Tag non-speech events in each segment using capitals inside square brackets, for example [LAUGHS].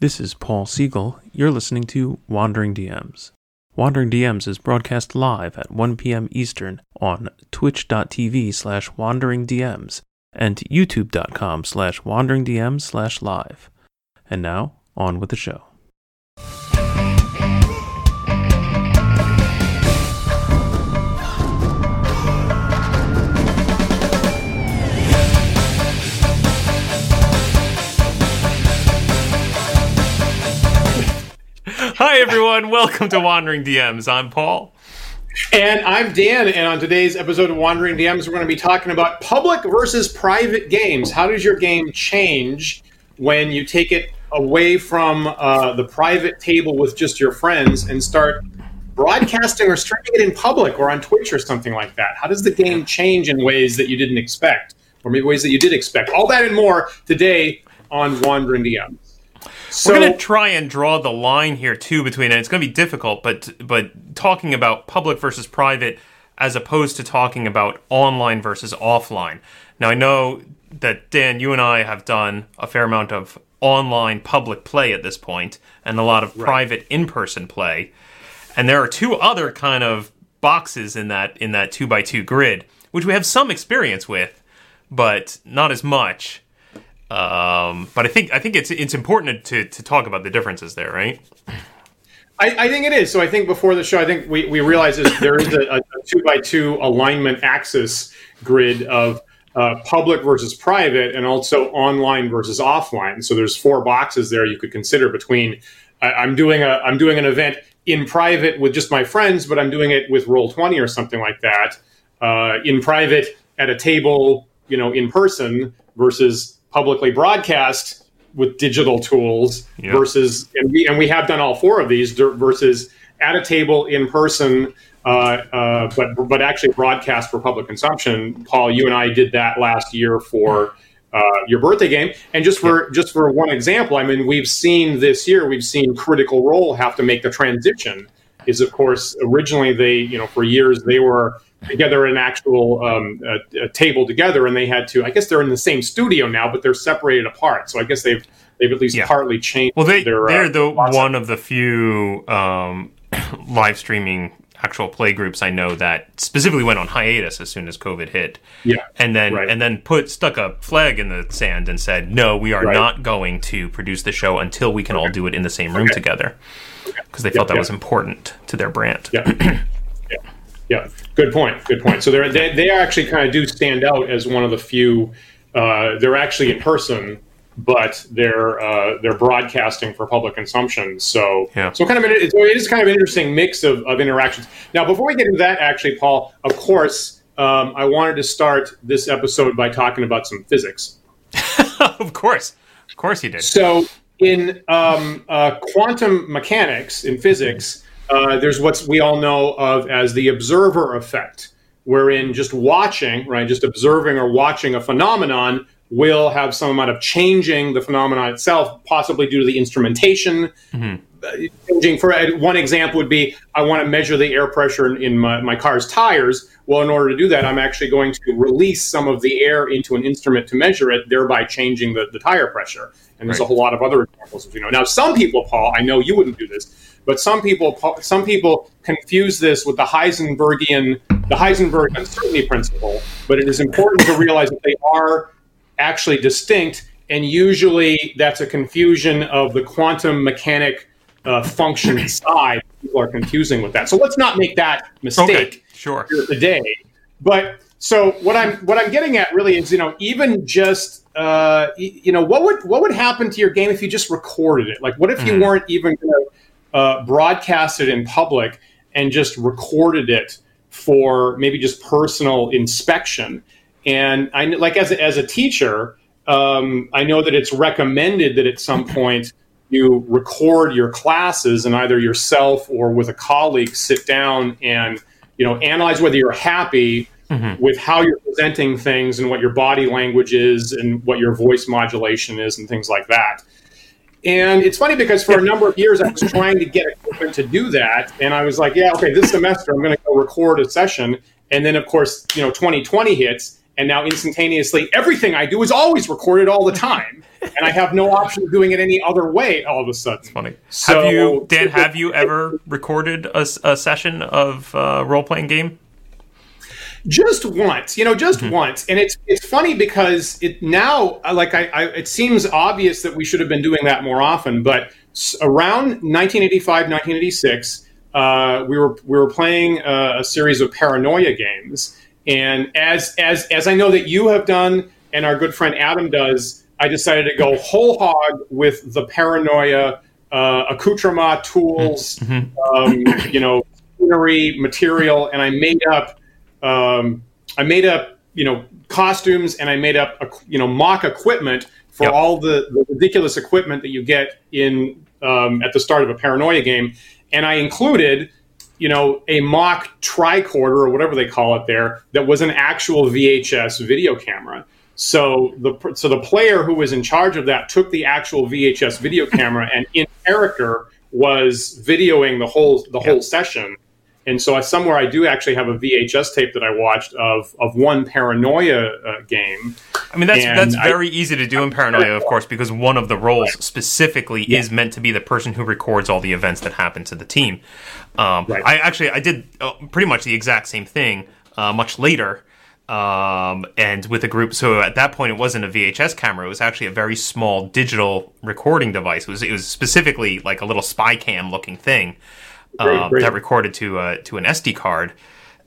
This is Paul Siegel. You're listening to Wandering DMs. Wandering DMs is broadcast live at 1 p.m. Eastern on twitch.tv slash wanderingdms and youtube.com slash wanderingdms slash live. And now, on with the show. Everyone. Welcome to Wandering DMs. I'm Paul. And I'm Dan, and on today's episode of Wandering DMs, we're going to be talking about public versus private games. How does your game change when you take it away from uh, the private table with just your friends and start broadcasting or streaming it in public or on Twitch or something like that? How does the game change in ways that you didn't expect, or maybe ways that you did expect? All that and more today on Wandering DMs. So, We're going to try and draw the line here too between it. It's going to be difficult, but but talking about public versus private as opposed to talking about online versus offline. Now I know that Dan, you and I have done a fair amount of online public play at this point, and a lot of right. private in-person play. And there are two other kind of boxes in that in that two by two grid, which we have some experience with, but not as much. Um, but I think I think it's it's important to to talk about the differences there, right? I, I think it is. So I think before the show, I think we, we realize realized there is a, a, two by two alignment axis grid of uh, public versus private, and also online versus offline. So there's four boxes there you could consider between. I, I'm doing a I'm doing an event in private with just my friends, but I'm doing it with Roll Twenty or something like that. Uh, in private at a table, you know, in person versus publicly broadcast with digital tools yep. versus and we and we have done all four of these versus at a table in person uh, uh, but but actually broadcast for public consumption paul you and i did that last year for uh, your birthday game and just for yep. just for one example i mean we've seen this year we've seen critical role have to make the transition is of course originally they you know for years they were together an actual um, a, a table together, and they had to. I guess they're in the same studio now, but they're separated apart. So I guess they've they've at least yeah. partly changed. Well, they their, they're uh, the one of the few um, [COUGHS] live streaming actual play groups I know that specifically went on hiatus as soon as COVID hit. Yeah, and then right. and then put stuck a flag in the sand and said, "No, we are right. not going to produce the show until we can okay. all do it in the same room okay. together," because they felt that was important to their brand. [CLEARS THROAT] Yeah. Yeah, good point. Good point. So they're, they they actually kind of do stand out as one of the few. Uh, they're actually in person, but they're uh, they're broadcasting for public consumption. So yeah. so kind of an, it is kind of an interesting mix of, of interactions. Now, before we get into that, actually, Paul, of course, um, I wanted to start this episode by talking about some physics. [LAUGHS] of course, of course, you did. So in um, uh, quantum mechanics in physics uh, there's what we all know of as the observer effect, wherein just watching, right, just observing or watching a phenomenon will have some amount of changing the phenomenon itself, possibly due to the instrumentation. Mm-hmm. Changing for one example would be I want to measure the air pressure in, in my, my car's tires. Well, in order to do that, I'm actually going to release some of the air into an instrument to measure it, thereby changing the, the tire pressure. And there's right. a whole lot of other examples, you know. Now, some people, Paul, I know you wouldn't do this but some people some people confuse this with the Heisenbergian the Heisenberg uncertainty principle. But it is important to realize that they are actually distinct, and usually that's a confusion of the quantum mechanic uh, function [CLEARS THROAT] side. People are confusing with that. So let's not make that mistake. Okay, sure. Today, but so what I'm what I'm getting at really is you know even just uh, you know what would what would happen to your game if you just recorded it? Like what if you mm. weren't even going to uh, broadcast it in public and just recorded it for maybe just personal inspection. And I like as a, as a teacher, um, I know that it's recommended that at some [LAUGHS] point you record your classes and either yourself or with a colleague sit down and you know analyze whether you're happy mm-hmm. with how you're presenting things and what your body language is and what your voice modulation is and things like that. And it's funny because for a number of years I was trying to get equipment to do that, and I was like, "Yeah, okay, this semester I'm going to go record a session." And then, of course, you know, 2020 hits, and now instantaneously everything I do is always recorded all the time, and I have no option of doing it any other way. All of a sudden, it's funny. So, have you, Dan? Have you ever recorded a, a session of uh, role playing game? Just once you know just mm-hmm. once and it's it's funny because it now like I, I, it seems obvious that we should have been doing that more often but around 1985 1986 uh, we were we were playing a, a, series of paranoia games, and as as as I know that you have done, and our good friend Adam does, I decided to go whole hog with the paranoia uh, accoutrement, tools, mm-hmm. um, you know, scenery, material, and I made up um, I made up you know costumes, and I made up you know mock equipment for yep. all the, the, ridiculous equipment that you get in um, at the start of a paranoia game and I included, you know, a mock tricorder or whatever they call it there that was an actual VHS video camera. So the so the player who was in charge of that took the actual VHS video camera and in character was videoing the whole the whole session and so I, somewhere I do actually have a VHS tape that I watched of of one Paranoia uh, game. I mean, that's that's very I, easy to do in Paranoia, of course, because one of the roles specifically yeah. is meant to be the person who records all the events that happen to the team. Um, right. I actually I did uh, pretty much the exact same thing uh, much later. Um, and with a group, so at that point, it wasn't a VHS camera; it was actually a very small digital recording device. It was it was specifically like a little spy cam looking thing, um, that recorded to uh, to an SD card,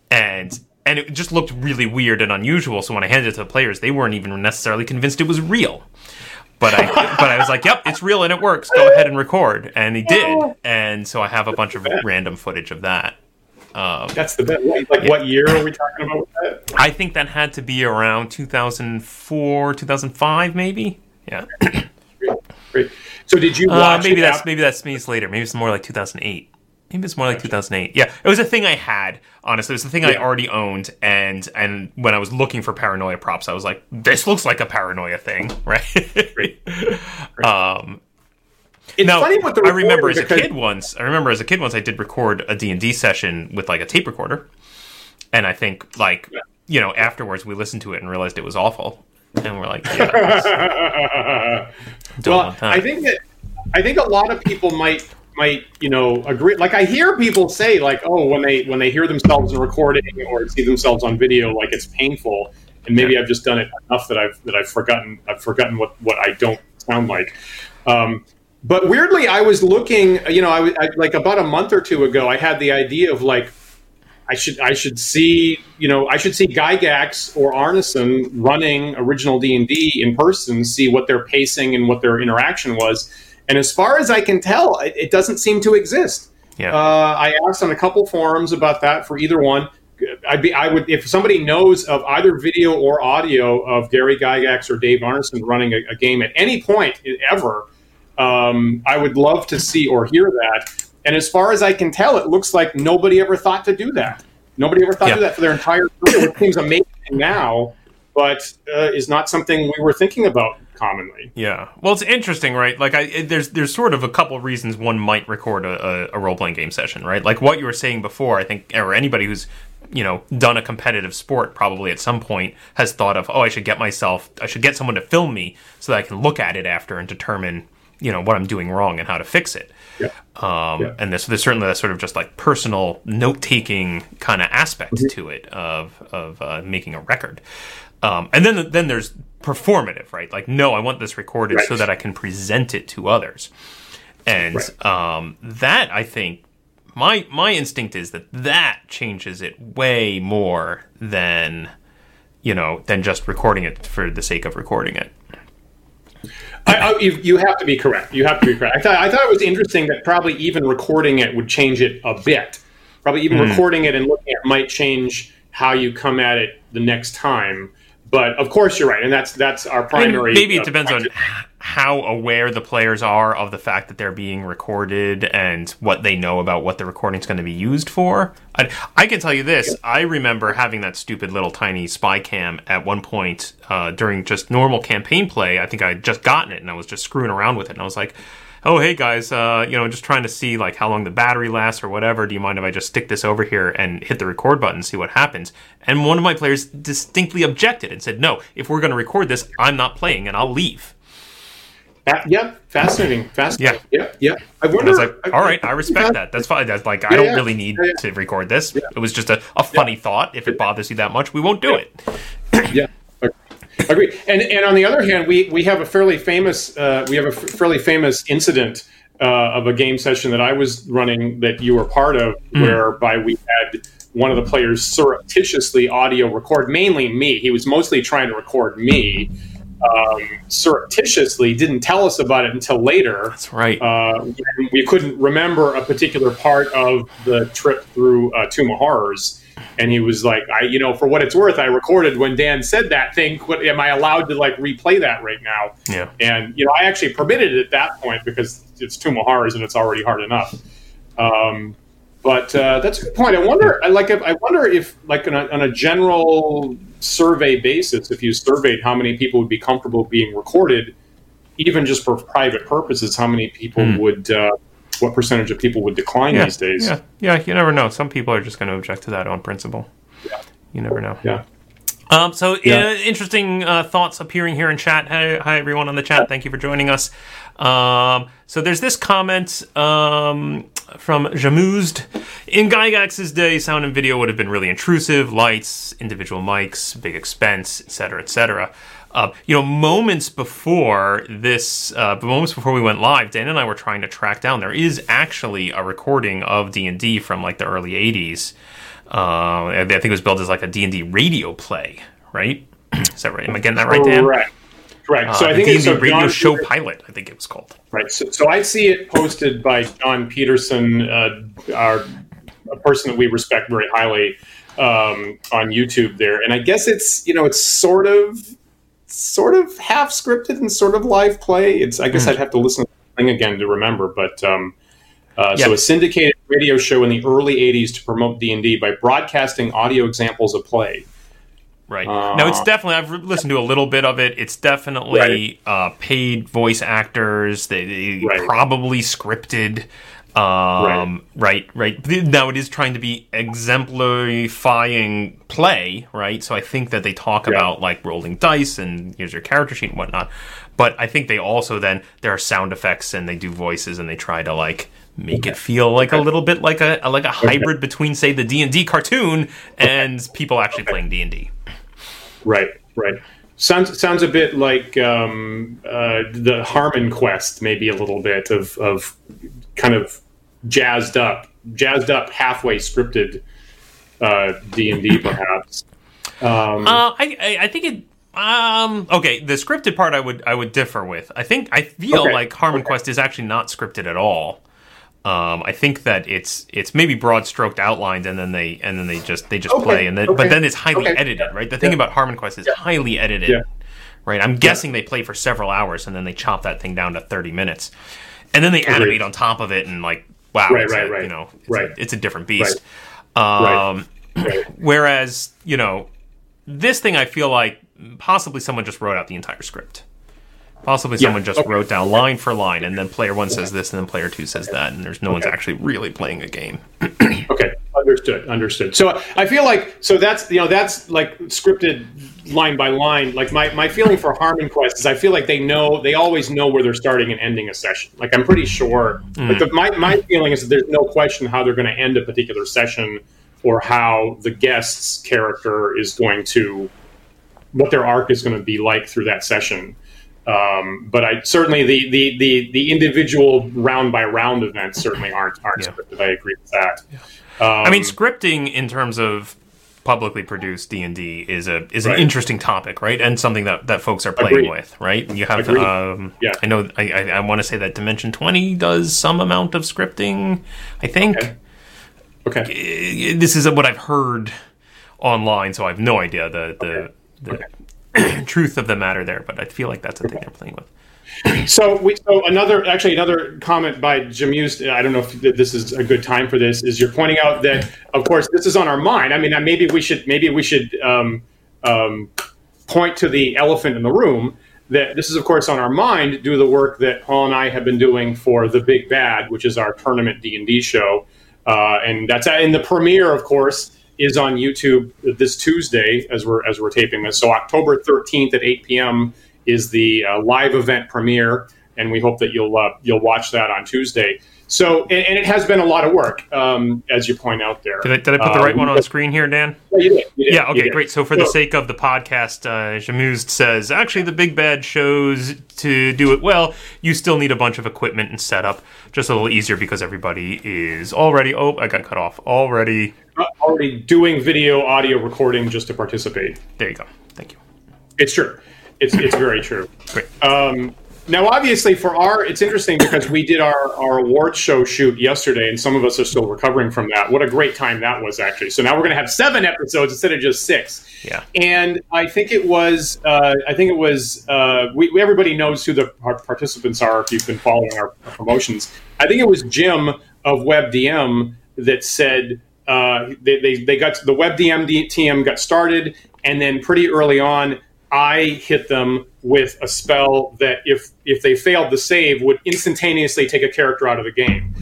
and and it just looked really weird and unusual. So when I handed it to the players, they weren't even necessarily convinced it was real. But I [LAUGHS] but I was like, "Yep, it's real and it works. Go ahead and record." And he did, and so I have a bunch of random footage of that. Um, That's the best. Like, yeah. what year are we talking about? I think that had to be around 2004, 2005, maybe. Yeah. Great. So did you uh, maybe that's after- maybe that's me later. Maybe it's more like 2008 maybe it's more like 2008. Yeah, it was a thing I had. Honestly, it was a thing yeah. I already owned, and and when I was looking for paranoia props, I was like, this looks like a paranoia thing, [LAUGHS] right? um, it's now, funny what the I remember as a kid once. I remember as a kid once I did record a D and D session with like a tape recorder, and I think like yeah. you know afterwards we listened to it and realized it was awful, and we're like, yeah, [LAUGHS] well, I think that I think a lot of people might might you know agree like i hear people say like oh when they when they hear themselves in recording or see themselves on video like it's painful. And maybe i've just done it enough that i've that i've forgotten i've forgotten what what i don't sound like. Um, but weirdly i was looking you know I, I like about a month or two ago i had the idea of like I should I should see you know I should see Gygax or Arneson running original D and D in person, see what their pacing and what their interaction was, and as far as I can tell, it, it doesn't seem to exist. Yeah. Uh, I asked on a couple forums about that for either one. I'd be, I would, if somebody knows of either video or audio of Gary Gygax or Dave Arneson running a, a game at any point ever, um, I would love to see or hear that. And as far as I can tell, it looks like nobody ever thought to do that. Nobody ever thought yeah. to do that for their entire career, which seems amazing now, but uh, is not something we were thinking about commonly. Yeah. Well, it's interesting, right? Like, I there's there's sort of a couple reasons one might record a, a, role playing game session, right? Like what you were saying before. I think, or anybody who's you know done a competitive sport probably at some point has thought of, oh, I should get myself, I should get someone to film me so that I can look at it after and determine you know what I'm doing wrong and how to fix it. Yeah. Um, yeah. And there's, there's certainly that sort of just like personal note taking kind of aspect mm-hmm. to it of of uh, making a record. Um, and then then there's performative, right? Like, no, I want this recorded right. so that I can present it to others. And right. um, that I think my my instinct is that that changes it way more than you know than just recording it for the sake of recording it. I, I, you, you, have to be correct. You have to be correct. I thought, I thought it was interesting that probably even recording it would change it a bit. Probably even mm. recording it and looking at it might change how you come at it the next time. But of course, you're right, and that's that's our primary. I mean, maybe it uh, depends on how aware the players are of the fact that they're being recorded and what they know about what the recording is going to be used for. I, I can tell you this: I remember having that stupid little tiny spy cam at one point uh, during just normal campaign play. I think I had just gotten it, and I was just screwing around with it, and I was like. Oh hey guys, uh, you know, just trying to see like how long the battery lasts or whatever. Do you mind if I just stick this over here and hit the record button, see what happens? And one of my players distinctly objected and said, no, if we're going to record this, I'm not playing and I'll leave. Uh, yep, fascinating, fascinating. Yeah, yeah. yeah. I wonder. I was like, all right, I respect that. That's fine. That's like, I don't yeah, really need yeah, to record this. It was just a, a funny thought. If it bothers you that much, we won't do it. yeah. Agreed. And and on the other hand, we we have a fairly famous uh, we have a f- fairly famous incident uh, of a game session that I was running that you were part of, mm. whereby we had one of the players surreptitiously audio record, mainly me. He was mostly trying to record me um, surreptitiously didn't tell us about it until later. That's right. Uh, we couldn't remember a particular part of the trip through uh, Tomb of Horrors. And he was like, I, you know, for what it's worth, I recorded when Dan said that thing. What, am I allowed to like replay that right now? Yeah. And, you know, I actually permitted it at that point because it's two Horrors and it's already hard enough. Um, but uh, that's a good point. I wonder, I like, I wonder if, like, on a, on a, general survey basis, if you surveyed how many people would be comfortable being recorded, even just for private purposes, how many people mm. would, uh, what percentage of people would decline yeah, these days? Yeah, yeah, you never know. Some people are just going to object to that on principle. Yeah, you never know. Yeah. Um, so yeah. uh, interesting uh, thoughts appearing here in chat. Hi, hi, everyone on the chat. Thank you for joining us. Um, so there's this comment um, from Jamused. In Gygax's day, sound and video would have been really intrusive, lights, individual mics, big expense, etc., etc. Uh, you know, moments before this, uh, moments before we went live, Dan and I were trying to track down. There is actually a recording of D and D from like the early '80s. Uh, I think it was built as like a D and D radio play, right? [CLEARS THROAT] is that right? Am I getting that right, Dan? Right. Right. Uh, so I think it's a radio John show pilot. I think it was called. Right. So, so I see it posted by Jon Peterson, uh, our a person that we respect very highly um, on YouTube there, and I guess it's you know it's sort of sort of half scripted and sort of live play. It's I guess mm. I'd have to listen to the thing again to remember, but. Um, uh, yep. So a syndicated radio show in the early '80s to promote D and D by broadcasting audio examples of play. Right. Uh, no, it's definitely. I've listened to a little bit of it. It's definitely right. uh, paid voice actors. They, they right. probably scripted. Um, right. right, right. Now it is trying to be exemplifying play, right? So I think that they talk yeah. about like rolling dice and here's your character sheet and whatnot. But I think they also then there are sound effects and they do voices and they try to like make okay. it feel like okay. a little bit like a like a hybrid okay. between say the D and D cartoon and people actually playing D and D. Right, right. Sounds sounds a bit like um, uh, the Harmon Quest, maybe a little bit of of kind of jazzed up, jazzed up, halfway scripted uh, D and D, [LAUGHS] perhaps. Um, uh, I I think it. Um, okay, the scripted part I would I would differ with. I think I feel okay. like Harmon okay. Quest is actually not scripted at all. Um, I think that it's it's maybe broad stroked outlined and then they and then they just they just okay. play and then okay. but then it's highly okay. edited, right? The thing yeah. about Harmon Quest is yeah. highly edited, yeah. right? I'm guessing they play for several hours and then they chop that thing down to 30 minutes, and then they Agreed. animate on top of it and like wow, right, right, a, right. You know, it's, right. a, it's a different beast. Right. Um, right. [CLEARS THROAT] whereas you know this thing, I feel like possibly someone just wrote out the entire script. Possibly yeah. someone just okay. wrote down line for line, and then player one says this, and then player two says that, and there's no okay. one's actually really playing a game. [CLEARS THROAT] okay, understood, understood. So I feel like so that's you know that's like scripted line by line. Like my my feeling for Harmon Quest is I feel like they know they always know where they're starting and ending a session. Like I'm pretty sure. Mm. Like the, my my feeling is that there's no question how they're going to end a particular session or how the guest's character is going to what their arc is going to be like through that session. Um, but I certainly the, the, the, the, individual round by round events certainly aren't aren't yeah. scripted. I agree with that. Yeah. Um, I mean, scripting in terms of publicly produced D and D is a is right. an interesting topic, right? And something that, that folks are playing Agreed. with, right? You have, um, yeah. I know, I, I, I want to say that Dimension Twenty does some amount of scripting. I think. Okay. okay. This is what I've heard online, so I have no idea the the, okay. the okay. [CLEARS THROAT] truth of the matter there, but I feel like that's a thing they're playing with. So, we, so another actually another comment by Jamuse. I don't know if this is a good time for this. Is you're pointing out that of course this is on our mind. I mean, maybe we should maybe we should um, um, point to the elephant in the room. that this is, of course, on our mind Do the work that Paul and I have been doing for the Big Bad, which is our tournament D and D show, uh, and that's in the premiere, of course, is on YouTube this Tuesday as we're as we're taping this. So October 13th at 8 p.m. is the uh, live event premiere, and we hope that you'll uh, you'll watch that on Tuesday. So, and, and, it has been a lot of work, um, as you point out there. Did I, did I put the right um, one on screen here, Dan? Yeah, you did. You did yeah, okay, great. So, for the sake of the podcast, uh, says actually the big bad shows to do it well, you still need a bunch of equipment and setup. Just a little easier because everybody is already. Oh, I got cut off. Already. Uh, already doing video, audio recording just to participate. There you go. Thank you. It's true. It's it's very true. Um, now, obviously, for our, it's interesting because we did our, our award show shoot yesterday, and some of us are still recovering from that. What a great time that was, actually. So now we're going to have seven episodes instead of just six. Yeah. And I think it was, uh, I think it was, uh, we, everybody knows who the participants are if you've been following our, our promotions. I think it was Jim of WebDM that said uh, they, they, they got the WebDM TM got started, and then pretty early on, I hit them with a spell that if if they failed the save would instantaneously take a character out of the game.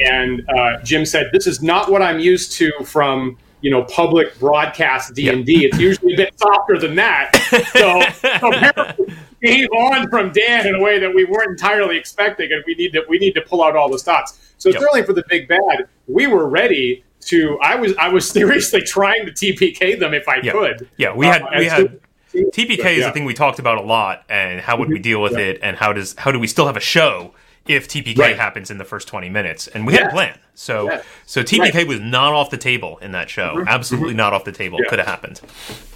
And uh, Jim said, "This is not what I'm used to from." You know, public broadcast D and D. It's usually a bit softer than that. So, [LAUGHS] came on from Dan in a way that we weren't entirely expecting, and we need to we need to pull out all the stops. So yep. certainly for the big bad, we were ready to. I was I was [LAUGHS] seriously trying to TPK them if I yep. could. Yeah, we had uh, we had TPK is yeah. a thing we talked about a lot, and how would we deal with yeah. it, and how does how do we still have a show if TPK right. happens in the first twenty minutes? And we yeah. had a plan, so so TPK right. was not off the table in that show. Mm-hmm. Absolutely mm-hmm. not off the table. Could have happened.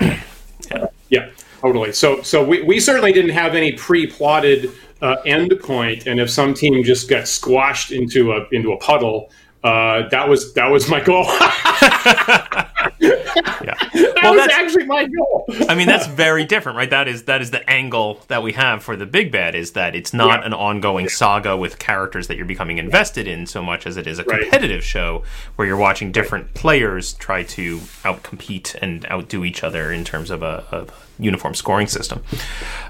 yeah. yeah, totally. So so we, we certainly didn't have any pre-plotted uh, end point, and if some team just got squashed into a into a puddle, uh, that was that was my goal. [LAUGHS] [LAUGHS] yeah. That well, was actually my goal. I mean, that's very different, right? That is that is the angle that we have for the big bad is that it's not yeah. an ongoing saga with characters that you're becoming invested in so much as it is a competitive right. show where you're watching different right. players try to outcompete and outdo each other in terms of a, a uniform scoring system.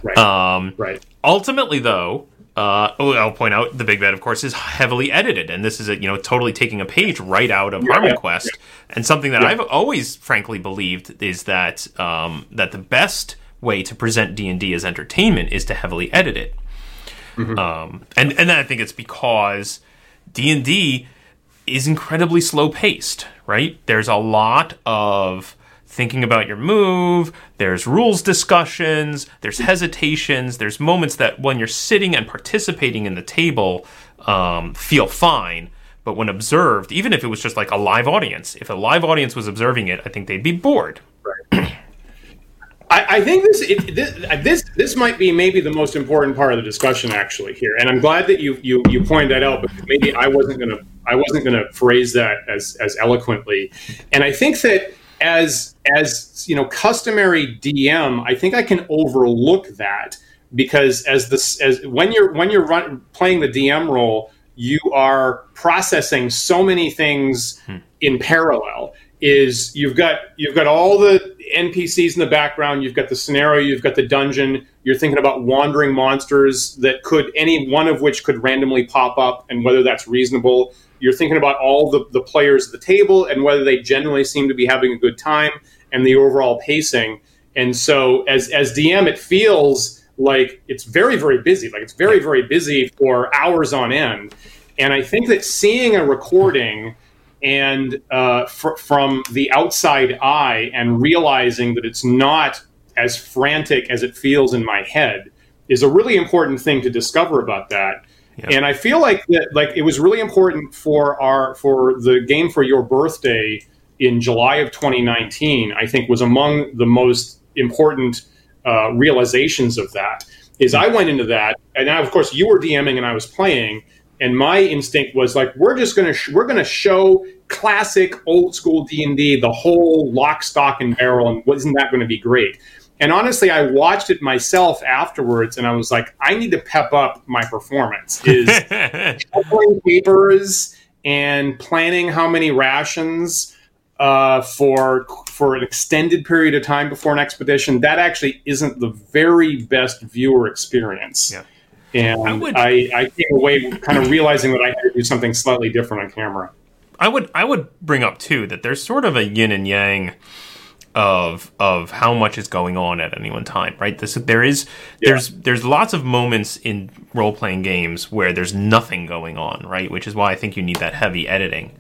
Right. Um, right. Ultimately, though, uh, oh, I'll point out the Big Bad, of course, is heavily edited, and this is a, you know totally taking a page right out of yeah, Harmon Quest, yeah. and something that yeah. I've always, frankly, believed is that um, that the best way to present D and D as entertainment is to heavily edit it, mm-hmm. um, and and then I think it's because D and D is incredibly slow paced, right? There's a lot of thinking about your move, there's rules discussions, there's hesitations, there's moments that when you're sitting and participating in the table um, feel fine. But when observed, even if it was just like a live audience, if a live audience was observing it, I think they'd be bored. I, think this, it, this this this might be maybe the most important part of the discussion actually here, and I'm glad that you you you pointed that out But maybe I wasn't gonna I wasn't gonna phrase that as as eloquently, and I think that as as you know customary dm i think i can overlook that because as this as when you're when you're run, playing the dm role you are processing so many things hmm. in parallel is you've got you've got all the npcs in the background you've got the scenario you've got the dungeon you're thinking about wandering monsters that could any one of which could randomly pop up and whether that's reasonable you're thinking about all the, the players at the table and whether they generally seem to be having a good time and the overall pacing. And so as as DM, it feels like it's very, very busy. Like it's very, very busy for hours on end. And I think that seeing a recording and uh, fr- from the outside eye and realizing that it's not as frantic as it feels in my head is a really important thing to discover about that. And I feel like that, like it was really important for our for the game for your birthday in July of 2019. I think was among the most important uh, realizations of that. Is I went into that, and of course you were DMing and I was playing, and my instinct was like, we're just gonna sh- we're gonna show classic old school D and D, the whole lock, stock, and barrel, and wasn't that going to be great? And honestly, I watched it myself afterwards, and I was like, I need to pep up my performance. Is [LAUGHS] papers and planning how many rations uh, for for an extended period of time before an expedition, that actually isn't the very best viewer experience. Yeah. And I, would, I, I came away kind of realizing that I had to do something slightly different on camera. I would I would bring up too that there's sort of a yin and yang of of how much is going on at any one time, right? This there is yeah. there's there's lots of moments in role playing games where there's nothing going on, right? Which is why I think you need that heavy editing.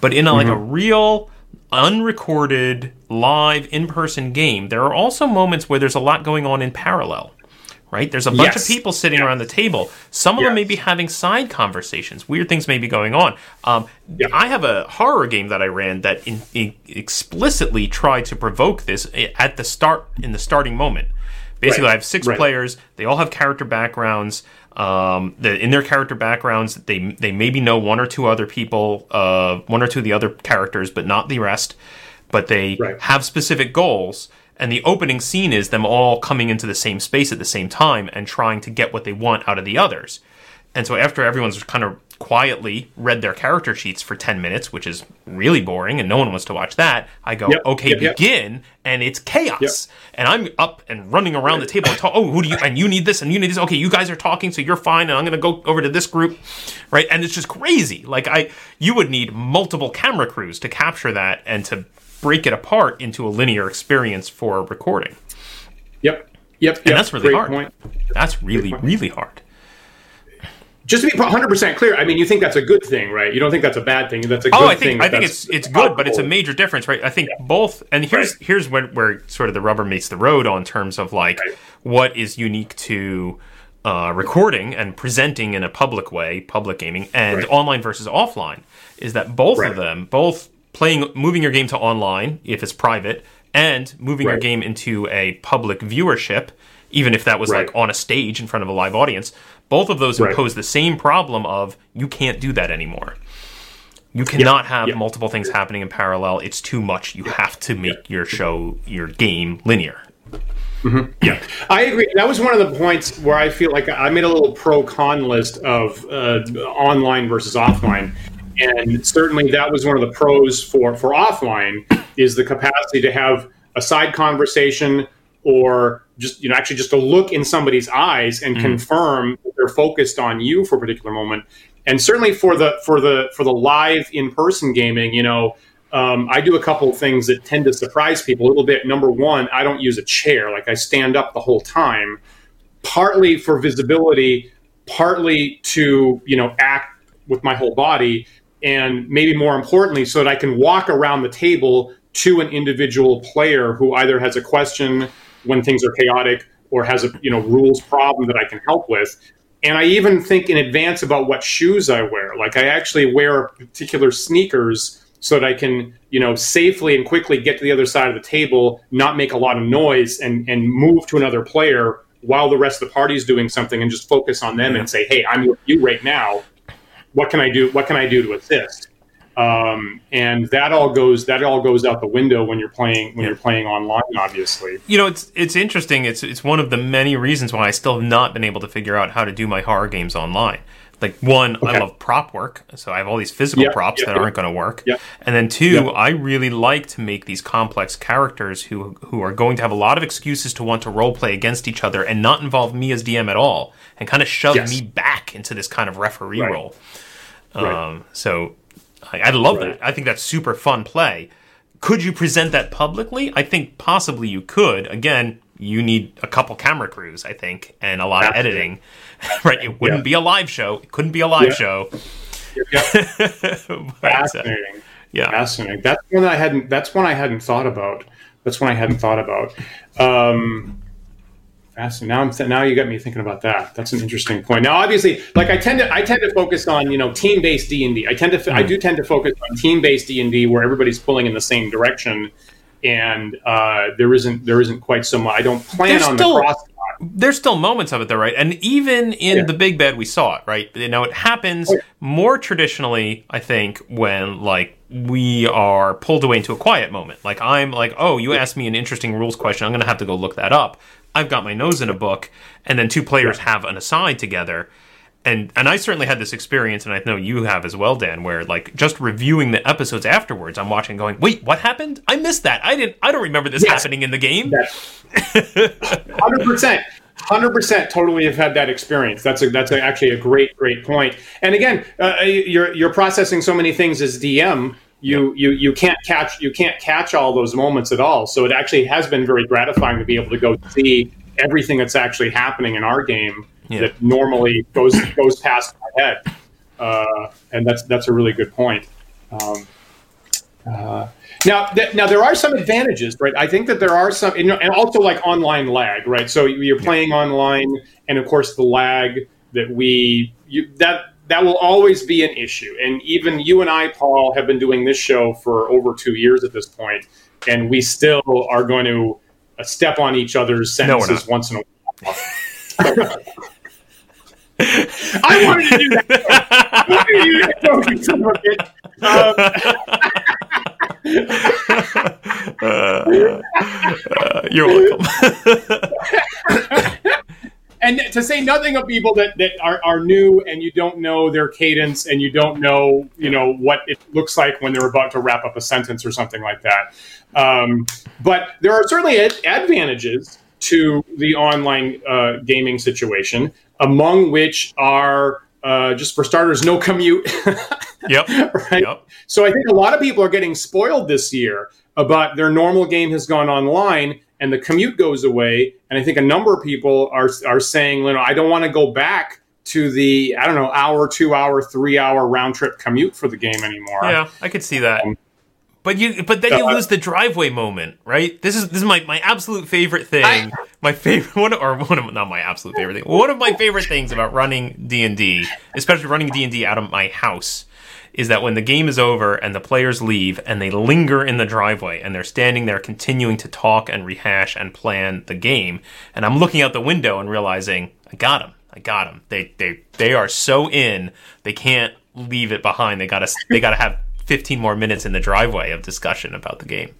But in a, mm-hmm. like a mm-hmm. real unrecorded live in person game, there are also moments where there's a lot going on in parallel right? There's a bunch yes. of people sitting yes. around the table. Some of yes. them may be having side conversations. Weird things may be going on. Um, I have a horror game that I ran that in, in explicitly tried to provoke this at the start in the starting moment. Basically, right. I have six right. players. They all have character backgrounds. Um, the, in their character backgrounds, they they maybe know one or two other people, uh, one or two of the other characters, but not the rest. But they right. have specific goals and the opening scene is them all coming into the same space at the same time and trying to get what they want out of the others. And so after everyone's kind of quietly read their character sheets for 10 minutes, which is really boring and no one wants to watch that, I go, yep, okay, yep, begin, yep. and it's chaos. And I'm up and running around the table and talk, oh, who do you, and you need this and you need this. Okay, you guys are talking, so you're fine, and I'm going to go over to this group, right? And it's just crazy. Like, I, you would need multiple camera crews to capture that and to break it apart into a linear experience for recording. Yep. Yep. And yep. that's really Great hard. Point. That's really, really hard. Just to be 100% clear, I mean, you think that's a good thing, right? You don't think that's a bad thing. That's a good oh, I think, thing. I think it's it's good, but it's a major difference, right? I think yeah. both, and here's right. here's where, where sort of the rubber meets the road on terms of like right. what is unique to uh, recording and presenting in a public way, public gaming, and right. online versus offline, is that both of them, both playing moving your game to online if it's private and moving right. your game into a public viewership even if that was right. like on a stage in front of a live audience both of those right. impose the same problem of you can't do that anymore you cannot have multiple things happening in parallel it's too much you have to make your show your game linear Mm-hmm. Yeah, I agree. That was one of the points where I feel like I made a little pro con list of uh, online versus offline and certainly that was one of the pros for for offline is the capacity to have a side conversation or just you know actually just to look in somebody's eyes and mm. confirm that they're focused on you for a particular moment. And certainly for the for the for the live in-person gaming you know um, i do a couple of things that tend to surprise people a little bit. Number one i don't use a chair. Like i stand up the whole time partly for visibility partly to you know act with my whole body and maybe more importantly, so that I can walk around the table to an individual player who either has a question when things are chaotic or has a you know rules problem that I can help with. And I even think in advance about what shoes I wear. Like I actually wear particular sneakers so that I can, you know, safely and quickly get to the other side of the table, not make a lot of noise, and and move to another player while the rest of the party is doing something, and just focus on them and say, "Hey, I'm with you right now what can I do? What can I do to assist? Um, and that all goes that all goes out the window when you're playing when yeah. you're playing online. Obviously, you know it's it's interesting. It's it's one of the many reasons why I still have not been able to figure out how to do my horror games online. Like one, okay. I love prop work, so I have all these physical yeah, props yeah, that aren't going to work. And then two, I really like to make these complex characters who who are going to have a lot of excuses to want to role play against each other and not involve me as DM at all, and kind of shove yes. me back into this kind of referee right. role. Right. Um, so I, I love right. that. I think that's super fun play. Could you present that publicly? I think possibly you could. Again, you need a couple camera crews, I think, and a lot of editing. [LAUGHS] right? It wouldn't yeah. be a live show. It couldn't be a live yeah. show. Yeah. [LAUGHS] but, Fascinating. Uh, yeah. Fascinating. That's one that I hadn't. That's one I hadn't thought about. That's one I hadn't thought about. Um, fascinating. Now I'm th- now you got me thinking about that. That's an interesting point. Now, obviously, like I tend to I tend to focus on you know team based D and D. I tend to mm. I do tend to focus on team based D and D where everybody's pulling in the same direction, and uh, there isn't there isn't quite so much. I don't plan There's on still, the cross. There's still moments of it though, right? And even in yeah. the big bad, we saw it, right? You know, it happens oh, yeah. more traditionally, I think, when like we are pulled away into a quiet moment. Like I'm like, oh, you asked me an interesting rules question. I'm going to have to go look that up. I've got my nose in a book, and then two players have an aside together. And and I certainly had this experience, and I know you have as well, Dan. Where like just reviewing the episodes afterwards, I'm watching, going, "Wait, what happened? I missed that. I didn't. I don't remember this yes. happening in the game." Hundred percent. Hundred percent, totally have had that experience. That's a, that's a, actually a great great point. And again, uh, you're you're processing so many things as DM. You, you you can't catch you can't catch all those moments at all. So it actually has been very gratifying to be able to go see everything that's actually happening in our game yeah. that normally goes goes past my head. Uh, and that's that's a really good point. Um, uh, now, th- now there are some advantages, right? I think that there are some, you know, and also like online lag, right? So you're playing online, and of course the lag that we you, that that will always be an issue. And even you and I, Paul, have been doing this show for over two years at this point, and we still are going to uh, step on each other's sentences no, once in a while. [LAUGHS] [LAUGHS] I wanted to do that. I wanted to do that. uh, uh, you're welcome. [LAUGHS] and to say nothing of people that, that are, are new and you don't know their cadence and you don't know you know what it looks like when they're about to wrap up a sentence or something like that um, but there are certainly ad- advantages to the online uh, gaming situation among which are uh, just for starters, no commute. [LAUGHS] yep. right. Yep. So I think a lot of people are getting spoiled this year about their normal game has gone online and the commute goes away. And I think a number of people are are saying, you know, I don't want to go back to the I don't know hour, two hour, three hour round trip commute for the game anymore. Yeah, I could see that. Um, but you, but then you uh, lose the driveway moment, right? This is this is my, my absolute favorite thing. I, my favorite [LAUGHS] one, or one of not my absolute favorite thing. One of my favorite things about running D and D, especially running D and D out of my house, is that when the game is over and the players leave and they linger in the driveway and they're standing there continuing to talk and rehash and plan the game, and I'm looking out the window and realizing I got them, I got them. They they they are so in, they can't leave it behind. They gotta they gotta have 15 more minutes in the driveway of discussion about the game.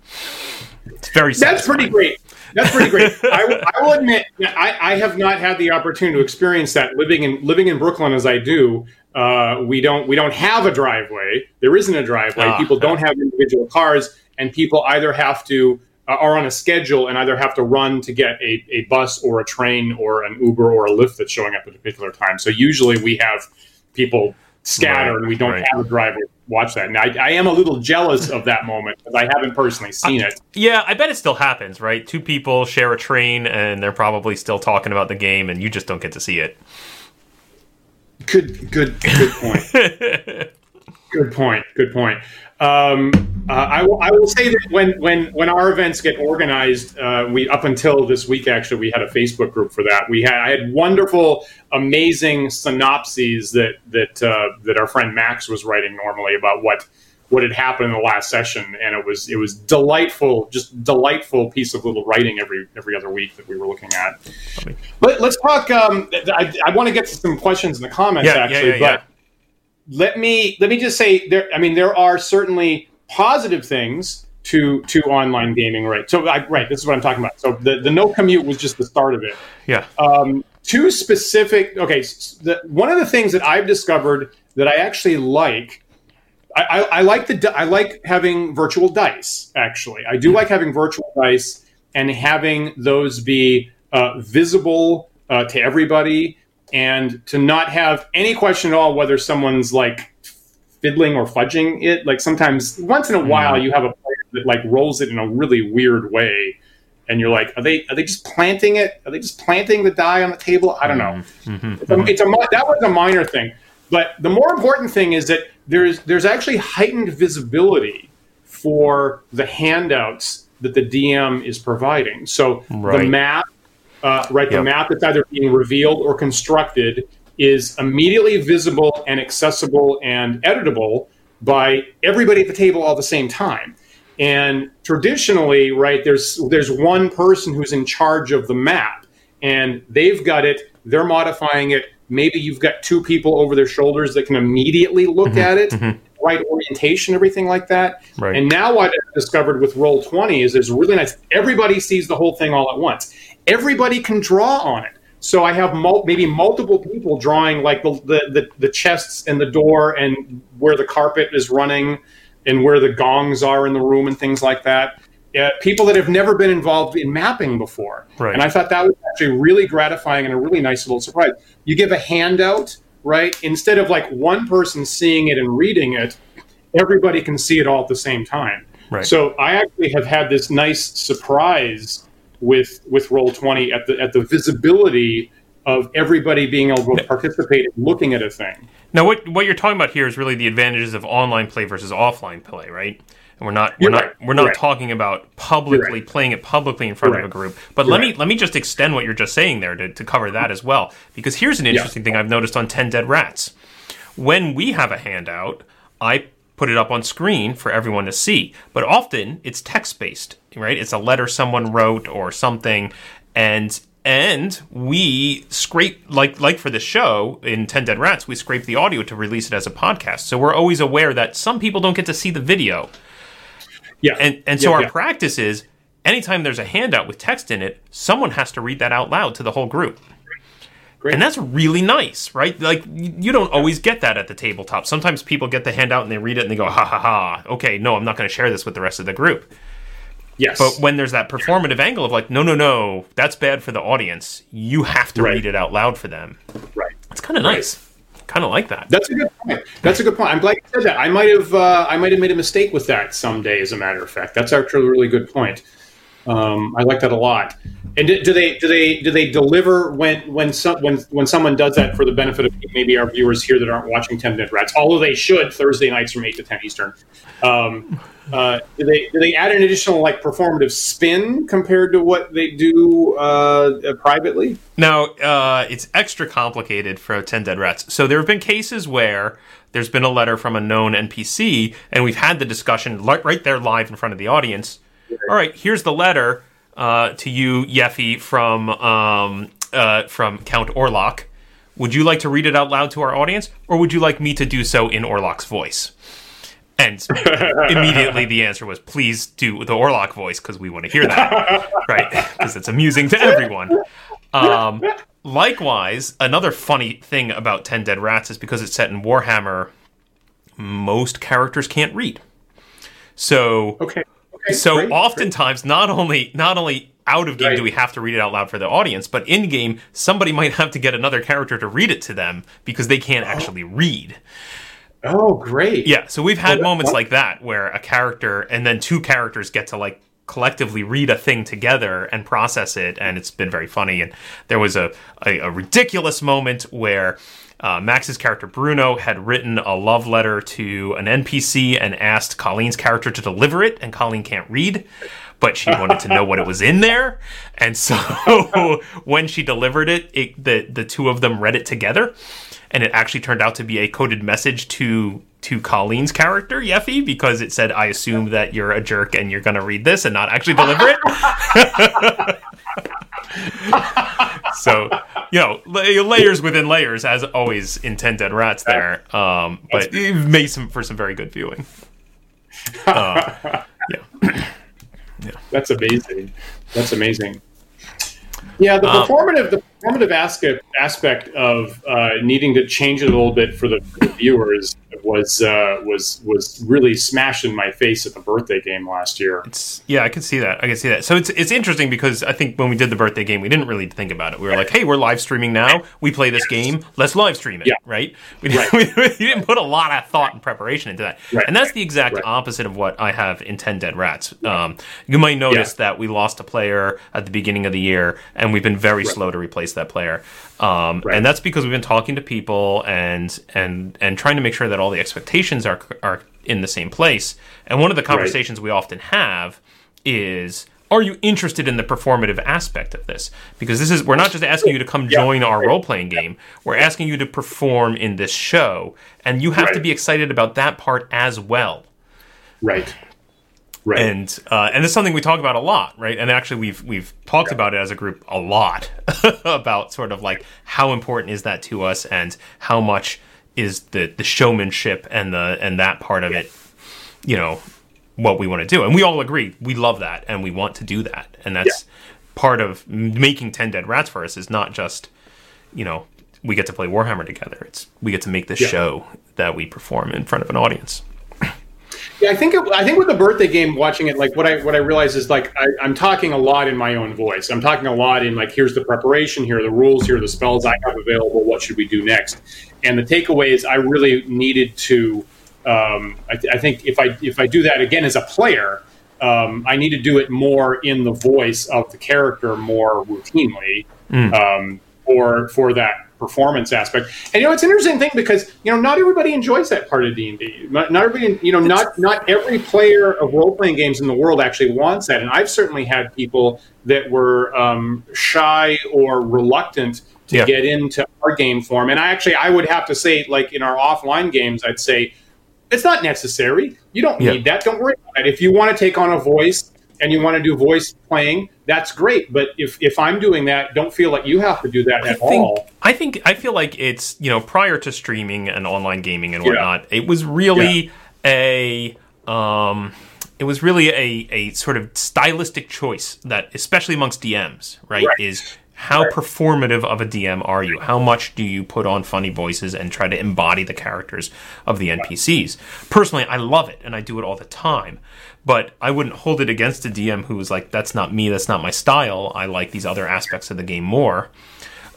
It's very satisfying. That's pretty great. That's pretty great. [LAUGHS] I, I, will admit, I, I, have not had the opportunity to experience that living in living in Brooklyn as I do. Uh, we don't we don't have a driveway. There isn't a driveway. Ah, people don't have individual cars, and people either have to uh, are on a schedule and either have to run to get a, a bus or a train or an Uber or a Lyft that's showing up at a particular time. So usually we have people scatter right, and we don't right. have a driver watch that. And I, I, am a little jealous of that moment because I haven't personally seen it. Yeah, I bet it still happens, right? Two people share a train and they're probably still talking about the game and you just don't get to see it. Good, good, good point. [LAUGHS] good point. Good point. Um, uh, I, will, will say that when, when, when our events get organized, uh, we up until this week actually we had a Facebook group for that. We had I had wonderful, amazing synopses that that uh, that our friend Max was writing normally about what what had happened in the last session, and it was it was delightful, just delightful piece of little writing every every other week that we were looking at. But let's talk. Um, I, I want to get to some questions in the comments yeah, actually, yeah, yeah, but let me let me just say there. I mean, there are certainly positive things to to online gaming, right? So, I, right, this is what I'm talking about. So, the the no commute was just the start of it. Yeah. Um, two specific. Okay, the, one of the things that I've discovered that I actually like. I, I, I like the I like having virtual dice. Actually, I do like having virtual dice and having those be uh, visible uh, to everybody and to not have any question at all whether someone's like fiddling or fudging it. Like sometimes, once in a while, mm. you have a player that like rolls it in a really weird way, and you're like, are they are they just planting it? Are they just planting the die on the table? I don't know. Mm-hmm. It's, a, it's a that was a minor thing, but the more important thing is that there's there's actually heightened visibility for the handouts that the DM is providing. So right. the map uh, right? Yep. The map that's either being revealed or constructed is immediately visible and accessible and editable by everybody at the table all the same time. And traditionally, right, there's there's one person who's in charge of the map, and they've got it. They're modifying it. Maybe you've got two people over their shoulders that can immediately look mm-hmm, at it, mm-hmm. right orientation, everything like that. Right. And now what discovered with Roll20 is it's really nice. Everybody sees the whole thing all at once everybody can draw on it. So I have mul- maybe multiple people drawing like the, the, the, the chests and the door and where the carpet is running and where the gongs are in the room and things like that. Uh, people that have never been involved in mapping before. Right. And I thought that was actually really gratifying and a really nice little surprise. You give a handout, right? Instead of like one person seeing it and reading it, everybody can see it all at the same time. Right. So I actually have had this nice surprise with with Roll Twenty at the at the visibility of everybody being able to participate in looking at a thing. Now, what what you're talking about here is really the advantages of online play versus offline play, right? And we're not we're You're not right. we're not You're right. talking about publicly right. playing it publicly in front of a group. But You're let me let me just extend what you're just saying there to, to cover that as well, because here's an interesting thing I've noticed on Ten Dead Rats. When we have a handout, I put it up on screen for everyone to see, but often it's text based, right? It's a letter someone wrote or something, and and we scrape like like for the show in 10 dead rats we scrape the audio to release it as a podcast. So we're always aware that some people don't get to see the video. Yeah, and and so Yeah, our yeah. practice is anytime there's a handout with text in it someone has to read that out loud to the whole group Great. and that's really nice right like you don't always get that at the tabletop sometimes people get the handout and they read it and they go ha ha ha okay no i'm not going to share this with the rest of the group yes, but when there's that performative angle of like no no no that's bad for the audience you have to Right. read it out loud for them right. it's kind of nice kind of like that That's a good point. That's a good point. I'm glad you said that. I might have uh, I might have made a mistake with that someday. As a matter of fact, that's actually a really good point. Um, I like that a lot. And do, do they do they do they deliver when when some when when someone does that for the benefit of maybe our viewers here that aren't watching Ten Minute Rats, although they should Thursday nights from eight to ten Eastern. Um, uh, do they do they add an additional like performative spin compared to what they do uh, uh, privately? Now, uh, it's extra complicated for 10 Dead Rats. So there have been cases where there's been a letter from a known NPC, and we've had the discussion right there live in front of the audience. All right, here's the letter uh, to you, Yeffy, from, um, uh, from Count Orlok. Would you like to read it out loud to our audience, or would you like me to do so in Orlok's voice? And [LAUGHS] immediately the answer was, please do the Orlok voice because we want to hear that, [LAUGHS] right? Because it's amusing to everyone. Um, likewise, another funny thing about 10 Dead Rats is because it's set in Warhammer, most characters can't read. So, Okay. So great, oftentimes, not only not only out of game Right. do we have to read it out loud for the audience, but in game, somebody [LAUGHS] might have to get another character to read it to them because they can't oh. actually read. Oh, great. Yeah, so we've had that's moments fun. like that where a character and then two characters get to like collectively read a thing together and process it, and it's been very funny. And there was a a, a ridiculous moment where. Uh, Max's character Bruno had written a love letter to an NPC and asked Colleen's character to deliver it, and Colleen can't read, but she wanted to know what it was in there. And so [LAUGHS] when she delivered it, it the the two of them read it together, and it actually turned out to be a coded message to to Colleen's character Yeffy because it said, "I assume that you're a jerk and you're going to read this and not actually deliver it." [LAUGHS] [LAUGHS] so you know layers within layers as always in 10 dead rats there um, but it made some for some very good viewing [LAUGHS] uh, [CLEARS THROAT] yeah That's amazing. That's amazing. Yeah, the Um, performative, the performative aspect aspect of uh, needing to change it a little bit for the, for the viewers was uh, was was really smashed in my face at the birthday game last year. It's yeah, I can see that. I can see that. So it's it's interesting because I think when we did the birthday game, we didn't really think about it. We were like, hey, we're live streaming now. We play this game. Let's live stream it. Yeah. [LAUGHS] Right. We, didn't, we, didn't put a lot of thought and preparation into that. Right. And that's the exact Right. opposite of what I have in Ten Dead Rats. Um, you might notice Yeah. that we lost a player at the beginning of the year, and we've been very slow to replace that player. Um, Right. And that's because we've been talking to people and and and trying to make sure that all the expectations are are in the same place. And one of the conversations we often have is are you interested in the performative aspect of this because this is we're not just asking you to come join our role-playing game we're asking you to perform in this show and you have to be excited about that part as well Right. Right. and uh, and it's something we talk about a lot, right? And actually, we've we've talked about it as a group a lot [LAUGHS] about sort of like how important is that to us, and how much is the the showmanship and the and that part of it, you know, what we want to do. And we all agree we love that and we want to do that, and that's part of making 10 dead rats for us is not just you know we get to play warhammer together it's we get to make this Yeah. show that we perform in front of an audience Yeah, I think it, I think with the birthday game, watching it, like what I what I realize is like I, I'm talking a lot in my own voice. I'm talking a lot in like here's the preparation, here are the rules, here are the spells I have available. What should we do next? And the takeaway is I really needed to. Um, I, th- I think if I if I do that again as a player, um, I need to do it more in the voice of the character more routinely um, for for that performance aspect. And you know, it's an interesting thing because you know not everybody enjoys that part of D and D. Not not everybody, you know, not not every player of role playing games in the world actually wants that. And I've certainly had people that were um, shy or reluctant to Yeah. get into our game form. And I actually I would have to say, like in our offline games, I'd say it's not necessary. You don't Yeah. need that. Don't worry about it. If you want to take on a voice and you want to do voice playing, that's great. But if, if I'm doing that, don't feel like you have to do that I at think all. I think I feel like it's you know prior to streaming and online gaming and Yeah. whatnot, it was really a um, it was really a a sort of stylistic choice that especially amongst DMs, right, Right. is how performative of a DM are you? How much do you put on funny voices and try to embody the characters of the NPCs? Personally, I love it and I do it all the time. But I wouldn't hold it against a DM who was like, "That's not me. That's not my style. I like these other aspects of the game more."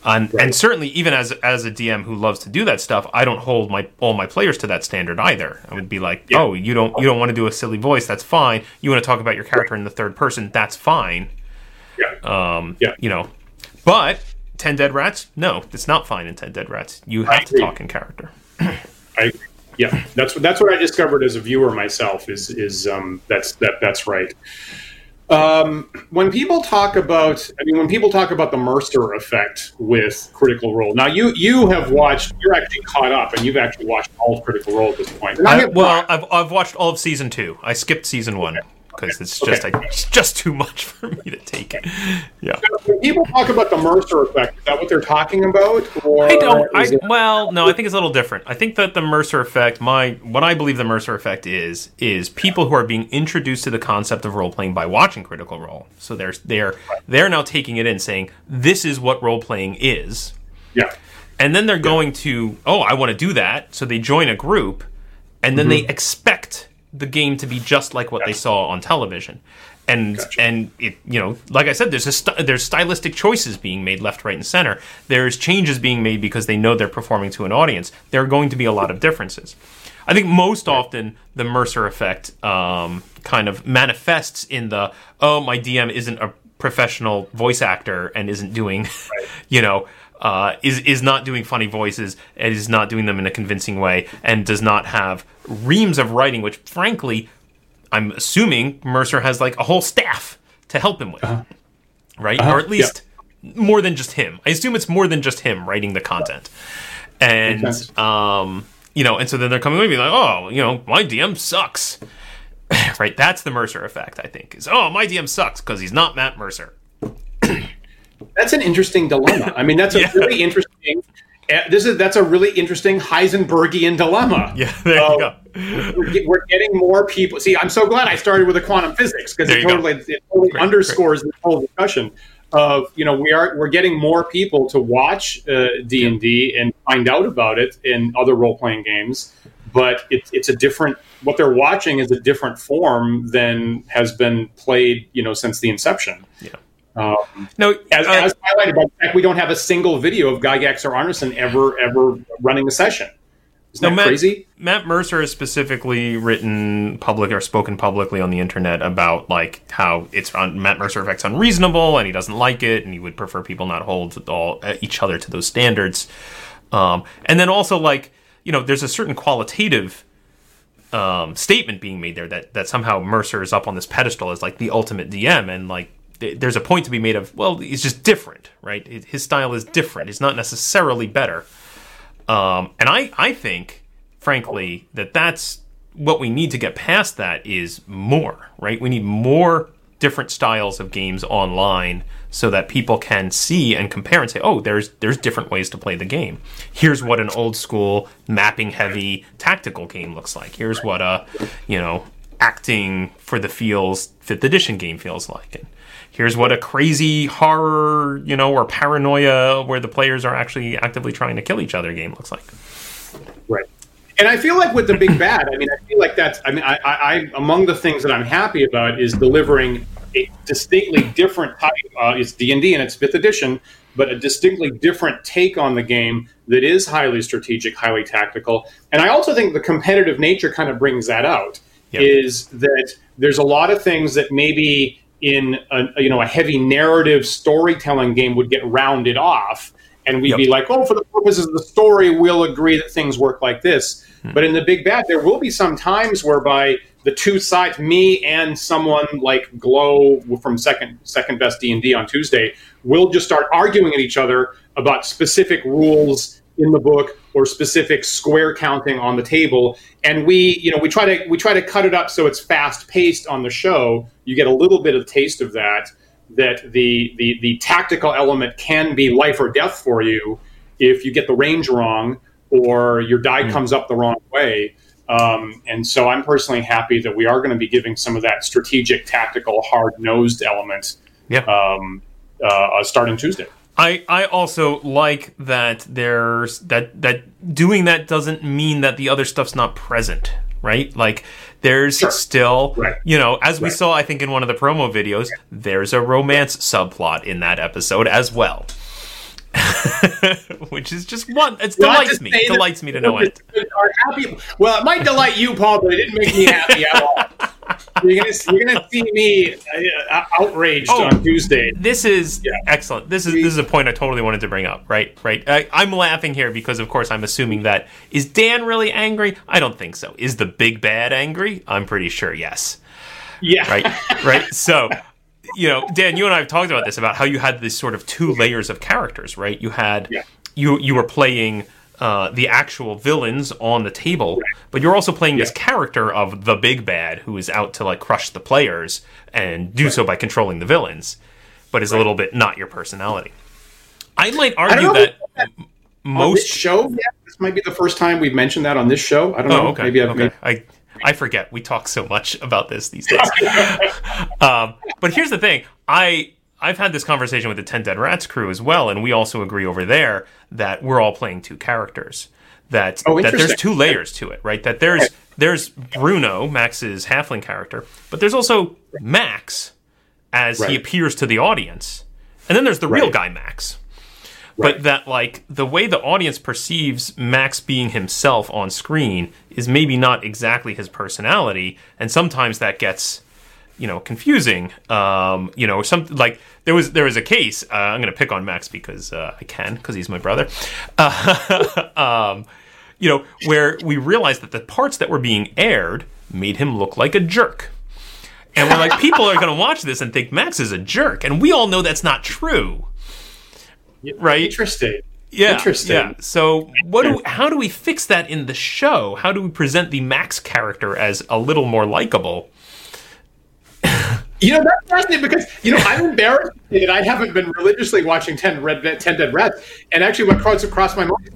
And, and certainly, even as as a DM who loves to do that stuff, I don't hold my all my players to that standard either. I would be like, "Oh, you don't you don't want to do a silly voice? That's fine. You want to talk about your character in the third person? That's fine." Yeah. Um, Yeah. You know, but Ten Dead Rats, no, it's not fine in Ten Dead Rats. You have to agree. talk in character. [CLEARS THROAT] I, yeah, that's what that's what I discovered as a viewer myself. Is is um, that's that that's right. Um, when people talk about, I mean, when people talk about the Mercer effect with Critical Role, now you you have watched, you're actually caught up, and you've actually watched all of Critical Role at this point. I I, well. I've I've watched all of season two. I skipped season one because it's just Okay. I, it's just too much [LAUGHS] for me to take it. Yeah. when people talk about the Mercer effect, is that what they're talking about? Or I don't. I, it- well, no, I think it's a little different. I think that the Mercer effect, my what I believe the Mercer effect is, is people who are being introduced to the concept of role playing by watching Critical Role. So they're they're they're now taking it in, saying this is what role playing is, yeah, and then they're going to oh, I want to do that. So they join a group, and then they mm-hmm. expect the game to be just like what they saw on television. And Gotcha. and it you know like I said there's a st- there's stylistic choices being made left right and center. There's changes being made because they know they're performing to an audience. There are going to be a lot of differences. I think most often the Mercer effect um, kind of manifests in the oh my DM isn't a professional voice actor and isn't doing [LAUGHS] you know uh, is is not doing funny voices and is not doing them in a convincing way and does not have reams of writing which frankly I'm assuming Mercer has like a whole staff to help him with. Right? Or at least more than just him. I assume it's more than just him writing the content. And um you know and so then they're coming with me like oh you know my DM sucks. [LAUGHS] Right? That's the Mercer effect I think is oh my DM sucks because he's not Matt Mercer [CLEARS THROAT] That's an interesting dilemma. I mean, that's a [LAUGHS] Yeah. really interesting. uh, This is that's a really interesting Heisenbergian dilemma. [LAUGHS] yeah there Uh, you go we're, we're getting more people. See, I'm so glad I started with the quantum physics because it totally, it totally Great, underscores the whole discussion of you know we are we're getting more people to watch uh, D and D and find out about it in other role playing games, but it's it's a different. What they're watching is a different form than has been played you know since the inception. Yeah. Um, no as, uh, as highlighted by the fact we don't have a single video of Gygax or Arneson ever ever running a session. Isn't No, that Matt- crazy? Matt Mercer has specifically written public or spoken publicly on the internet about like how it's on Matt Mercer effect's unreasonable and he doesn't like it and he would prefer people not hold all uh, each other to those standards. Um, and then also like you know there's a certain qualitative um, statement being made there that that somehow Mercer is up on this pedestal as like the ultimate DM and like there's a point to be made of well he's just different right His- style is different he's not necessarily better um, and I, I think, frankly, that that's what we need to get past that is more, right? We need more different styles of games online so that people can see and compare and say, oh, there's there's different ways to play the game. Here's what an old school mapping heavy tactical game looks like. Here's what a, you know, acting for the feels fifth edition game feels like. And here's what a crazy horror, you know, or paranoia where the players are actually actively trying to kill each other game looks like. Right. And I feel like with the big bad, I mean, I feel like that's, I mean, I, I, I among the things that I'm happy about is delivering a distinctly different type. Uh, it's D and D and it's fifth edition, but a distinctly different take on the game that is highly strategic, highly tactical. And I also think the competitive nature kind of brings that out. Yep. Is that there's a lot of things that maybe in a, you know a heavy narrative storytelling game would get rounded off and we'd yep. be like, oh, for the purposes of the story, we'll agree that things work like this. Hmm. But in the big bad, there will be some times whereby the two sides, me and someone like Glow from second second best D and D on Tuesday, will just start arguing at each other about specific rules in the book or specific square counting on the table and we you know we try to we try to cut it up so it's fast paced on the show you get a little bit of taste of that that the, the, the tactical element can be life or death for you if you get the range wrong or your die mm. comes up the wrong way. Um, and so I'm personally happy that we are going to be giving some of that strategic, tactical, hard nosed element yeah. um, uh, starting Tuesday. I, I also like that there's that that doing that doesn't mean that the other stuff's not present right? Like there's sure. still, right. you know, as we saw, I think in one of the promo videos, there's a romance subplot in that episode as well. [LAUGHS] Which is just one. It delights me. Delights me to know it. Are happy. Well, it might delight you, Paul, but it didn't make me happy at all. [LAUGHS] you're gonna you're gonna see me uh, outraged oh, on Tuesday. This is yeah. excellent. This is this is a point I totally wanted to bring up. Right, right. I, I'm laughing here because, of course, I'm assuming that is Dan really angry? I don't think so. Is the big bad angry? I'm pretty sure yes. Yeah. Right. Right. So you know, Dan, you and I have talked about this about how you had this sort of two layers of characters, right? You had yeah. you you were playing uh, the actual villains on the table, but you're also playing yeah. this character of the big bad who is out to like crush the players and do right. so by controlling the villains, but is right. a little bit not your personality. I might argue I that, that most show. Yeah, this might be the first time we've mentioned that on this show. I don't oh, know. Okay. Maybe I've okay. I I forget. We talk so much about this these days. [LAUGHS] um, but here's the thing. I I've had this conversation with the Ten Dead Rats crew as well, and we also agree over there that we're all playing two characters. That oh, that there's two layers to it, right? That there's there's Bruno, Max's halfling character, but there's also Max as right. he appears to the audience, and then there's the right. real guy Max. Right. But that like the way the audience perceives Max being himself on screen is maybe not exactly his personality, and sometimes that gets you know confusing. Um, you know, some like there was there was a case. Uh, I'm going to pick on Max because uh, I can because he's my brother. Uh, [LAUGHS] um, you know, where we realized that the parts that were being aired made him look like a jerk. And we're like, people are going to watch this and think Max is a jerk, and we all know that's not true right? Interesting. Yeah, Interesting. Yeah. So, what do how do we fix that in the show? How do we present the Max character as a little more likable? You know that's fascinating because you know I'm embarrassed that I haven't been religiously watching Ten Red Ten Dead Rats, and actually what crowds across my mind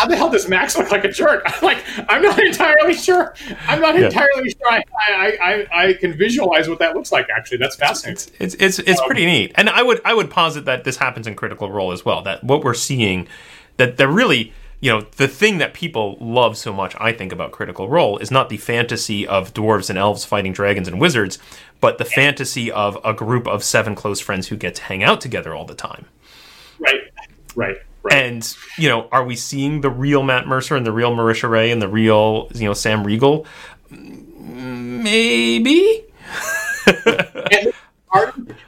how the hell does Max look like a jerk? [LAUGHS] like, I'm not entirely sure. I'm not yeah. entirely sure. I, I, I, I, can visualize what that looks like. Actually, that's fascinating. It's it's it's, um, pretty neat. And I would I would posit that this happens in Critical Role as well. That what we're seeing, that they're really you know the thing that people love so much i think about critical role is not the fantasy of dwarves and elves fighting dragons and wizards but the fantasy of a group of seven close friends who get to hang out together all the time right right Right. And you know, are we seeing the real Matt Mercer and the real Marisha Ray and the real you know Sam Riegel? Maybe. [LAUGHS]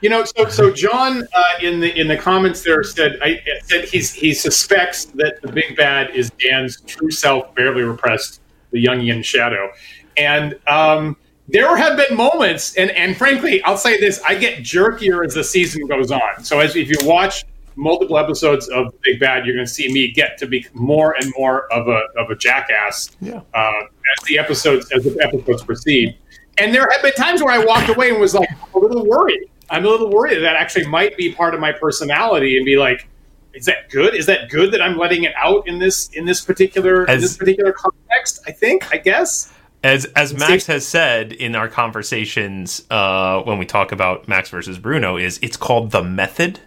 you know, so so John uh, in the in the comments there said I said he's he suspects that the big bad is Dan's true self, barely repressed, the Jungian shadow, and um, there have been moments, and and frankly, I'll say this: I get jerkier as the season goes on. So as if you watch multiple episodes of Big Bad, you're going to see me get to be more and more of a of a jackass yeah. uh, as the episodes as the episodes proceed. And there have been times where I walked away and was like a little worried. I'm a little worried that, that actually might be part of my personality, and be like, is that good? Is that good that I'm letting it out in this in this particular as, in this particular context? I think, I guess. As as Max has said in our conversations uh, when we talk about Max versus Bruno, is it's called the method.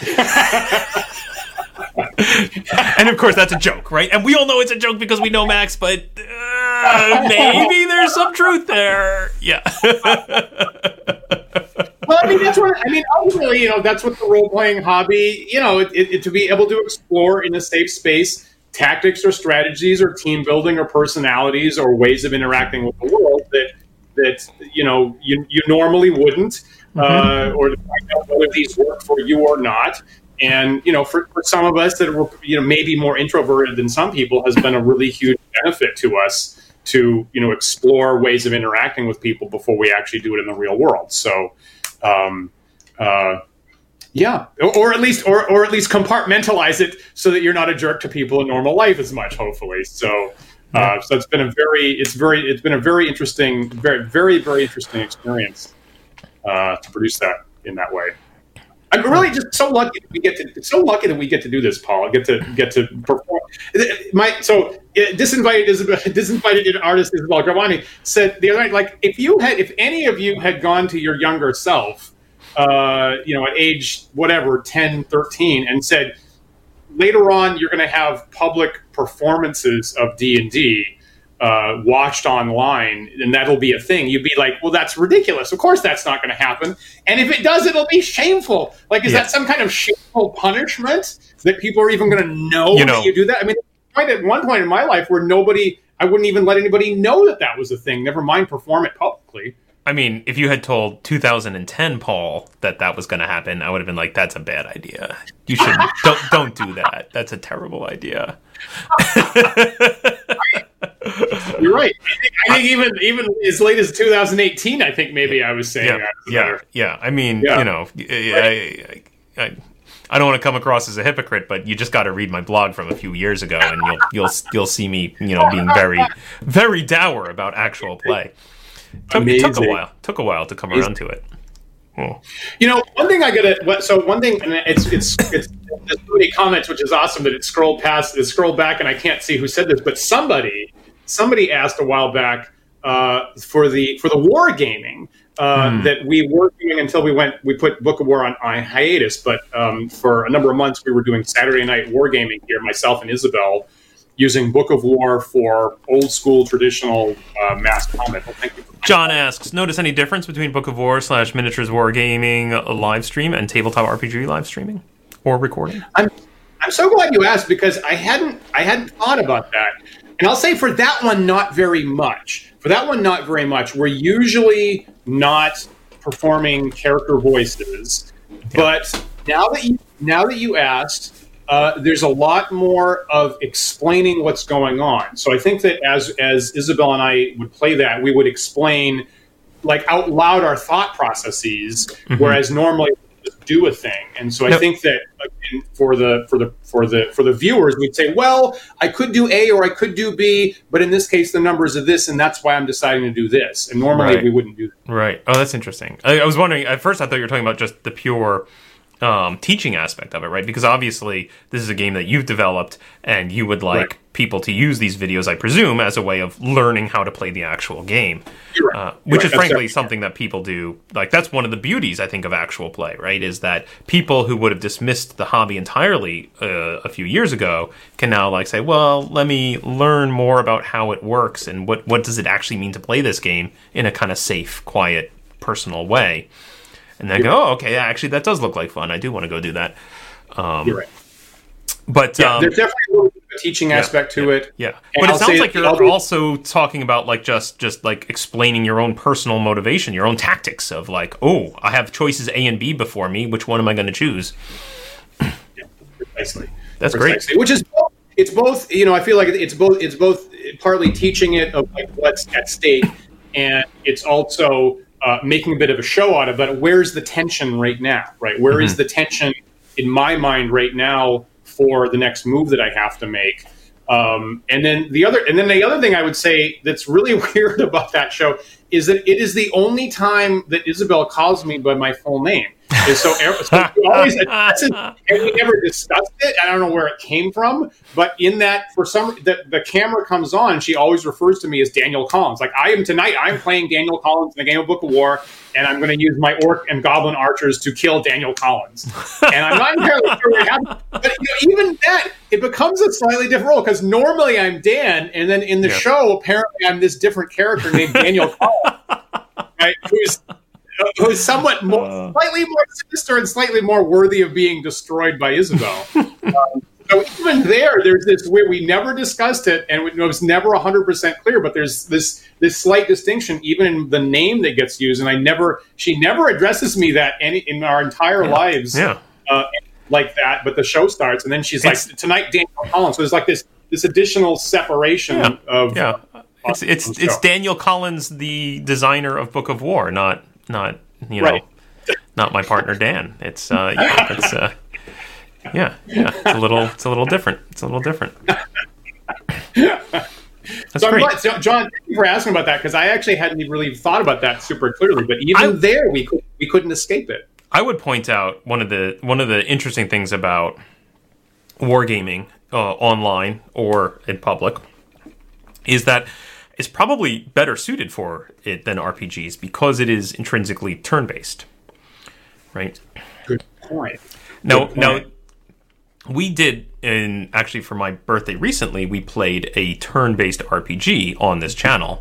[LAUGHS] [LAUGHS] and of course, that's a joke, right? And we all know it's a joke because we know Max, but uh, maybe there's some truth there. Yeah. [LAUGHS] well, I mean, that's what I mean. Ultimately, you know, that's what the role playing hobby, you know, it, it, to be able to explore in a safe space tactics or strategies or team building or personalities or ways of interacting with the world that that you know you, you normally wouldn't, mm-hmm. uh, or to find out whether these work for you or not. And you know, for, for some of us that were you know maybe more introverted than some people, has been a really huge benefit to us to you know explore ways of interacting with people before we actually do it in the real world. So. Um, uh, yeah, or, at least, or, or at least compartmentalize it so that you're not a jerk to people in normal life as much. Hopefully, so uh, so it's been a very, it's very, it's been a very interesting, very, very, very interesting experience uh, to produce that in that way. I'm really just so lucky that we get to so lucky that we get to do this, Paul. Get to get to perform. My so disinvited [LAUGHS] disinvited artist Isabel Gravani said the other night, like if you had, if any of you had gone to your younger self, uh, you know, at age whatever 10, 13, and said later on you're going to have public performances of D and D uh, watched online, and that'll be a thing. You'd be like, well, that's ridiculous. Of course, that's not going to happen. And if it does, it'll be shameful. Like, is yeah. that some kind of shameful punishment that people are even going to know, you know you do that? I mean, at one point in my life where nobody, I wouldn't even let anybody know that that was a thing. Never mind perform it publicly. I mean, if you had told 2010 Paul that that was going to happen, I would have been like, "That's a bad idea. You should [LAUGHS] don't don't do that. That's a terrible idea." [LAUGHS] You're right. I think, I think, even even as late as 2018, I think maybe I was saying yeah, that. Yeah, yeah. I mean, yeah. you know, I, I, I, don't want to come across as a hypocrite, but you just got to read my blog from a few years ago, and you'll you'll you'll see me, you know, being very very dour about actual play. Took, it took a while. Took a while to come Amazing. around to it. Oh. You know, one thing I gotta. So one thing, and it's it's it's there's so many comments, which is awesome that it scrolled past, it scrolled back, and I can't see who said this, but somebody somebody asked a while back uh, for the for the war gaming uh, mm. that we were doing until we went we put Book of War on, on hiatus, but um, for a number of months we were doing Saturday night war gaming here, myself and Isabel, using Book of War for old school traditional uh, mass combat. Well, thank you. John asks, notice any difference between Book of War slash miniatures war gaming live stream and tabletop RPG live streaming or recording? I'm I'm so glad you asked because I hadn't I hadn't thought about that. And I'll say for that one, not very much. For that one, not very much. We're usually not performing character voices, yeah. but now that you now that you asked, uh, there's a lot more of explaining what's going on. So I think that as as Isabel and I would play that, we would explain like out loud our thought processes, mm-hmm. whereas normally do a thing. And so I think that for the for the for the for the viewers, we'd say, well, I could do A or I could do B, but in this case, the numbers are this, and that's why I'm deciding to do this. And normally, right. we wouldn't do that. Right. Oh, that's interesting. I, I was wondering at first. I thought you were talking about just the pure um, teaching aspect of it, right? Because obviously this is a game that you've developed, and you would like right. people to use these videos, I presume, as a way of learning how to play the actual game, right. uh, which right. is frankly something that people do. Like that's one of the beauties, I think, of actual play, right? Is that people who would have dismissed the hobby entirely uh, a few years ago can now like say, well, let me learn more about how it works and what what does it actually mean to play this game in a kind of safe, quiet, personal way and then go, oh, okay, actually, that does look like fun. I do want to go do that. Um, You're right. But yeah, um, there's definitely a teaching yeah, aspect to yeah, it. Yeah, and but I'll it sounds like you're also talking about like just just like explaining your own personal motivation, your own tactics of like, oh, I have choices A and B before me. Which one am I going to choose? yeah, precisely. That's precisely. great. Which is it's both. You know, I feel like it's both. It's both partly teaching it of like what's at stake, and it's also uh, making a bit of a show out of it. But where's the tension right now? Right? Where mm-hmm. is the tension in my mind right now for the next move that I have to make? Um, and then the other, and then the other thing I would say that's really [LAUGHS] weird about that show is that it is the only time that Isabel calls me by my full name. And so, [LAUGHS] so we always and we never discussed it. I don't know where it came from, but in that, for some, the, the camera comes on. She always refers to me as Daniel Collins. Like I am tonight. I'm playing Daniel Collins in the game of Book of War, and I'm going to use my orc and goblin archers to kill Daniel Collins. And I'm not entirely sure what happened, but you know, even that it becomes a slightly different role because normally I'm Dan, and then in the yeah. show apparently I'm this different character named Daniel [LAUGHS] Collins, right? Who's [LAUGHS] who's somewhat more, uh. slightly more sinister and slightly more worthy of being destroyed by Isabel. [LAUGHS] um, so even there, there's this where we never discussed it, and it was never 100 percent clear. But there's this this slight distinction, even in the name that gets used. And I never, she never addresses me that any in our entire yeah. lives, yeah. Uh, like that. But the show starts, and then she's it's, like, "Tonight, Daniel Collins." So there's like this this additional separation yeah. of yeah. It's it's, it's Daniel Collins, the designer of Book of War, not not you know, right. not my partner Dan. It's uh, [LAUGHS] yeah, it's uh, yeah, yeah. It's a little, it's a little different. It's a little different. That's so, great. so John, thank you for asking about that because I actually hadn't really thought about that super clearly. But even I, there, we could, we couldn't escape it. I would point out one of the one of the interesting things about wargaming uh, online or in public is that is probably better suited for it than RPGs because it is intrinsically turn based. Right? Good point. Point. now we did, and actually for my birthday recently, we played a turn based RPG on this channel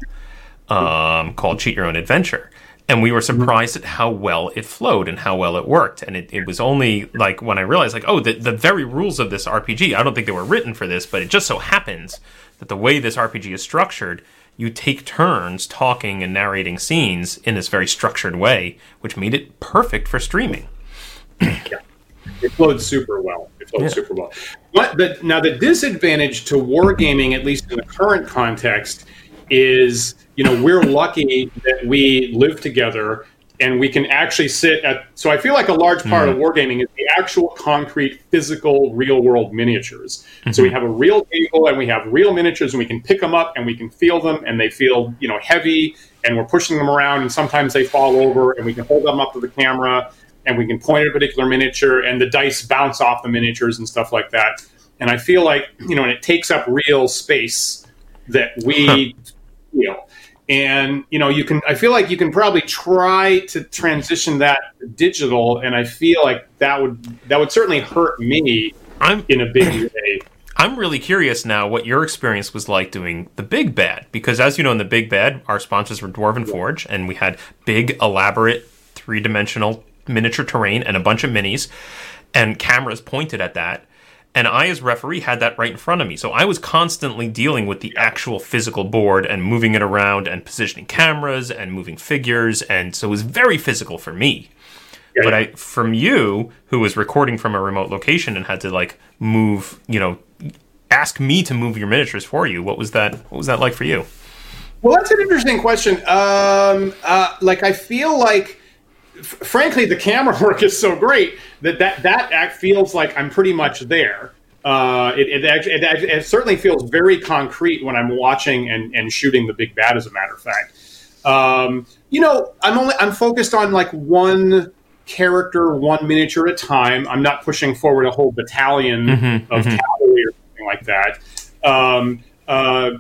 um, called Cheat Your Own Adventure. And we were mm-hmm. surprised at how well it flowed and how well it worked. And it, it was only like when I realized, like, oh, the, the very rules of this RPG, I don't think they were written for this, but it just so happens that the way this RPG is structured you take turns talking and narrating scenes in this very structured way, which made it perfect for streaming. yeah. [CLEARS THROAT] It flowed super well. It flowed yeah. super well. But the, now the disadvantage to wargaming, at least in the current context, is you know we're lucky that we live together and we can actually sit at so i feel like a large part mm-hmm. of wargaming is the actual concrete physical real world miniatures mm-hmm. so we have a real table and we have real miniatures and we can pick them up and we can feel them and they feel you know heavy and we're pushing them around and sometimes they fall over and we can hold them up to the camera and we can point at a particular miniature and the dice bounce off the miniatures and stuff like that and i feel like you know and it takes up real space that we you know and you know you can i feel like you can probably try to transition that digital and i feel like that would that would certainly hurt me i'm in a big [CLEARS THROAT] way. I'm really curious now what your experience was like doing the big bad because as you know in the big bad our sponsors were dwarven forge and we had big elaborate three-dimensional miniature terrain and a bunch of minis and cameras pointed at that and I, as referee, had that right in front of me. So I was constantly dealing with the actual physical board and moving it around and positioning cameras and moving figures. And so it was very physical for me. Yeah, but I, from you, who was recording from a remote location and had to like move, you know, ask me to move your miniatures for you. What was that? What was that like for you? Well, that's an interesting question. Um, uh, like, I feel like frankly, the camera [LAUGHS] work is so great that that, that act feels like I'm pretty much there. Uh, it, it, it, it, certainly feels very concrete when I'm watching and, and shooting the big bad. As a matter of fact, um, you know, I'm only I'm focused on like one character, one miniature at a time. I'm not pushing forward a whole battalion mm-hmm, of mm-hmm. cavalry or something like that. Um, uh,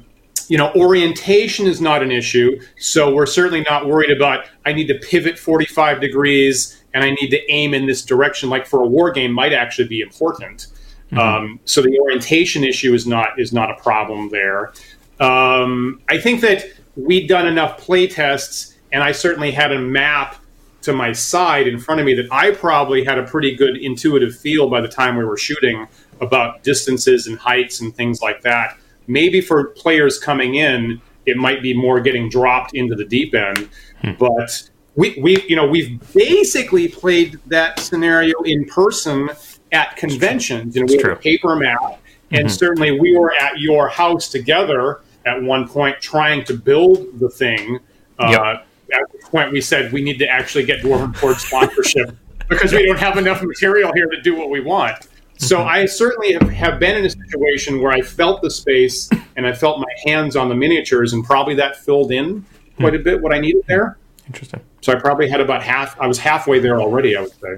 you know, orientation is not an issue. So we're certainly not worried about I need to pivot 45 degrees and I need to aim in this direction. Like for a war game, might actually be important. Mm-hmm. Um, so the orientation issue is not is not a problem there. Um, I think that we'd done enough play tests, and I certainly had a map to my side in front of me that I probably had a pretty good intuitive feel by the time we were shooting about distances and heights and things like that maybe for players coming in, it might be more getting dropped into the deep end. Hmm. But we, we, you know, we've basically played that scenario in person at conventions. You know, we have a paper map, and mm-hmm. certainly we were at your house together at one point trying to build the thing. Uh, yep. Uh, at the point we said we need to actually get Dwarven Forge sponsorship [LAUGHS] because we don't have enough material here to do what we want. So mm-hmm. I certainly have, have been in a situation where I felt the space and I felt my hands on the miniatures, and probably that filled in quite a bit what I needed there. Interesting. So I probably had about half. I was halfway there already. I would say.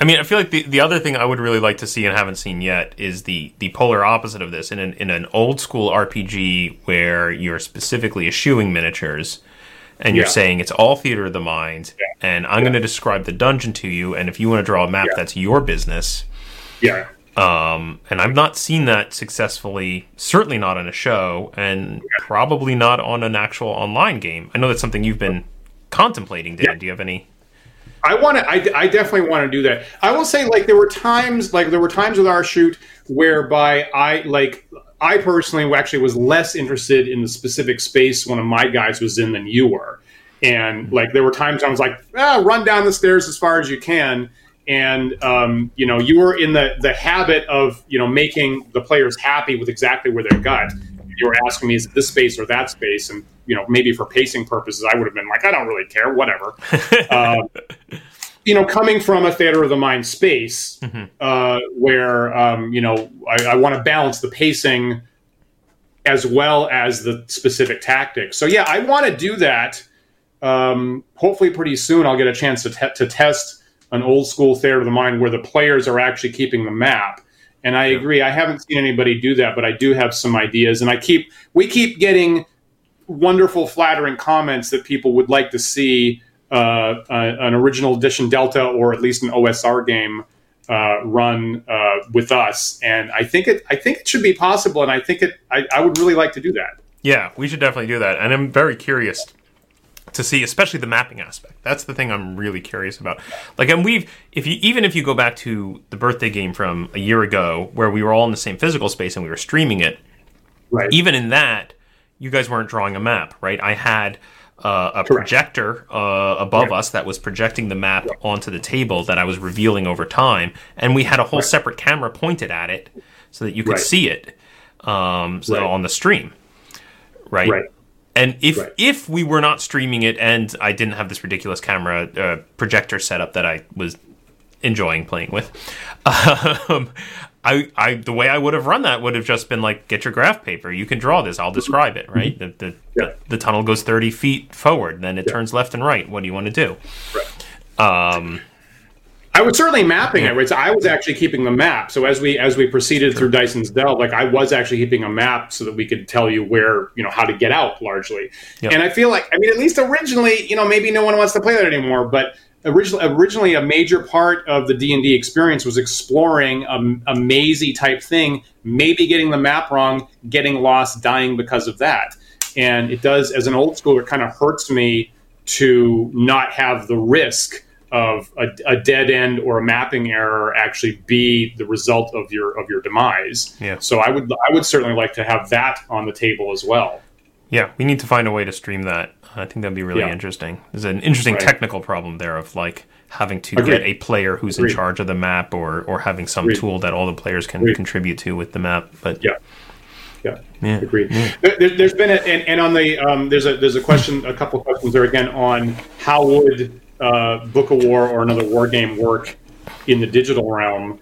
I mean, I feel like the, the other thing I would really like to see and haven't seen yet is the, the polar opposite of this in an, in an old school RPG where you're specifically eschewing miniatures and you're Yeah. saying it's all theater of the mind Yeah. and I'm going to describe the dungeon to you and if you want to draw a map Yeah. that's your business. Yeah. Um, and I've not seen that successfully, certainly not on a show and probably not on an actual online game. I know that's something you've been contemplating, Dan. Yeah. Do you have any? I want to. I, I definitely want to do that. I will say, like there were times, like there were times with our shoot whereby I like. I personally actually was less interested in the specific space one of my guys was in than you were, and like there were times I was like, ah, run down the stairs as far as you can, and um, you know you were in the the habit of you know making the players happy with exactly where they're gut. You were asking me, is it this space or that space? And you know, maybe for pacing purposes, I would have been like, I don't really care, whatever. [LAUGHS] um, you know, coming from a theater of the mind space, uh, where um, you know I, I want to balance the pacing as well as the specific tactics. So yeah, I want to do that. Um, hopefully, pretty soon I'll get a chance to, te- to test an old school theater of the mind where the players are actually keeping the map. And I agree, I haven't seen anybody do that, but I do have some ideas, and I keep we keep getting wonderful, flattering comments that people would like to see uh, a- an original edition Delta or at least an OSR game uh, run uh, with us. And I think it, I think it should be possible, and I think it, I, I would really like to do that. Yeah, we should definitely do that. And I'm very curious to see, especially the mapping aspect. That's the thing I'm really curious about. Like, and we've, if you even if you go back to the birthday game from a year ago, where we were all in the same physical space and we were streaming it, Right. even in that, you guys weren't drawing a map, right? I had uh, a projector uh, above us that was projecting the map onto the table that I was revealing over time, and we had a whole separate camera pointed at it so that you could Right. see it um, so Right. on the stream, right? right? Right. And if Right. if we were not streaming it and I didn't have this ridiculous camera uh, projector setup that I was enjoying playing with, [LAUGHS] um, I, I the way I would have run that would have just been like get your graph paper. You can draw this. I'll describe it. Right. The the, Yeah. the, the tunnel goes thirty feet forward, then it turns left and right. What do you want to do? Um, I was certainly mapping it. Right? So I was actually keeping the map. So as we as we proceeded through Dyson's Delve, like I was actually keeping a map so that we could tell you where you know how to get out largely. Yep. And I feel like I mean at least originally you know maybe no one wants to play that anymore, but originally originally a major part of the D and D experience was exploring a, a mazy type thing, maybe getting the map wrong, getting lost, dying because of that. And it does as an old schooler, it kind of hurts me to not have the risk of a, a dead end or a mapping error actually be the result of your of your demise. Yeah. So I would I would certainly like to have that on the table as well. yeah, we need to find a way to stream that. I think that'd be really Yeah. interesting. There's an interesting Right. technical problem there of like having to Agreed. get a player who's in charge of the map or or having some Agreed. tool that all the players can Agreed. contribute to with the map. But Yeah. Yeah. Yeah. Agreed. There, there's been a, and, and on the um, there's a there's a question a couple questions there again on how would uh, Book of War or another war game work in the digital realm,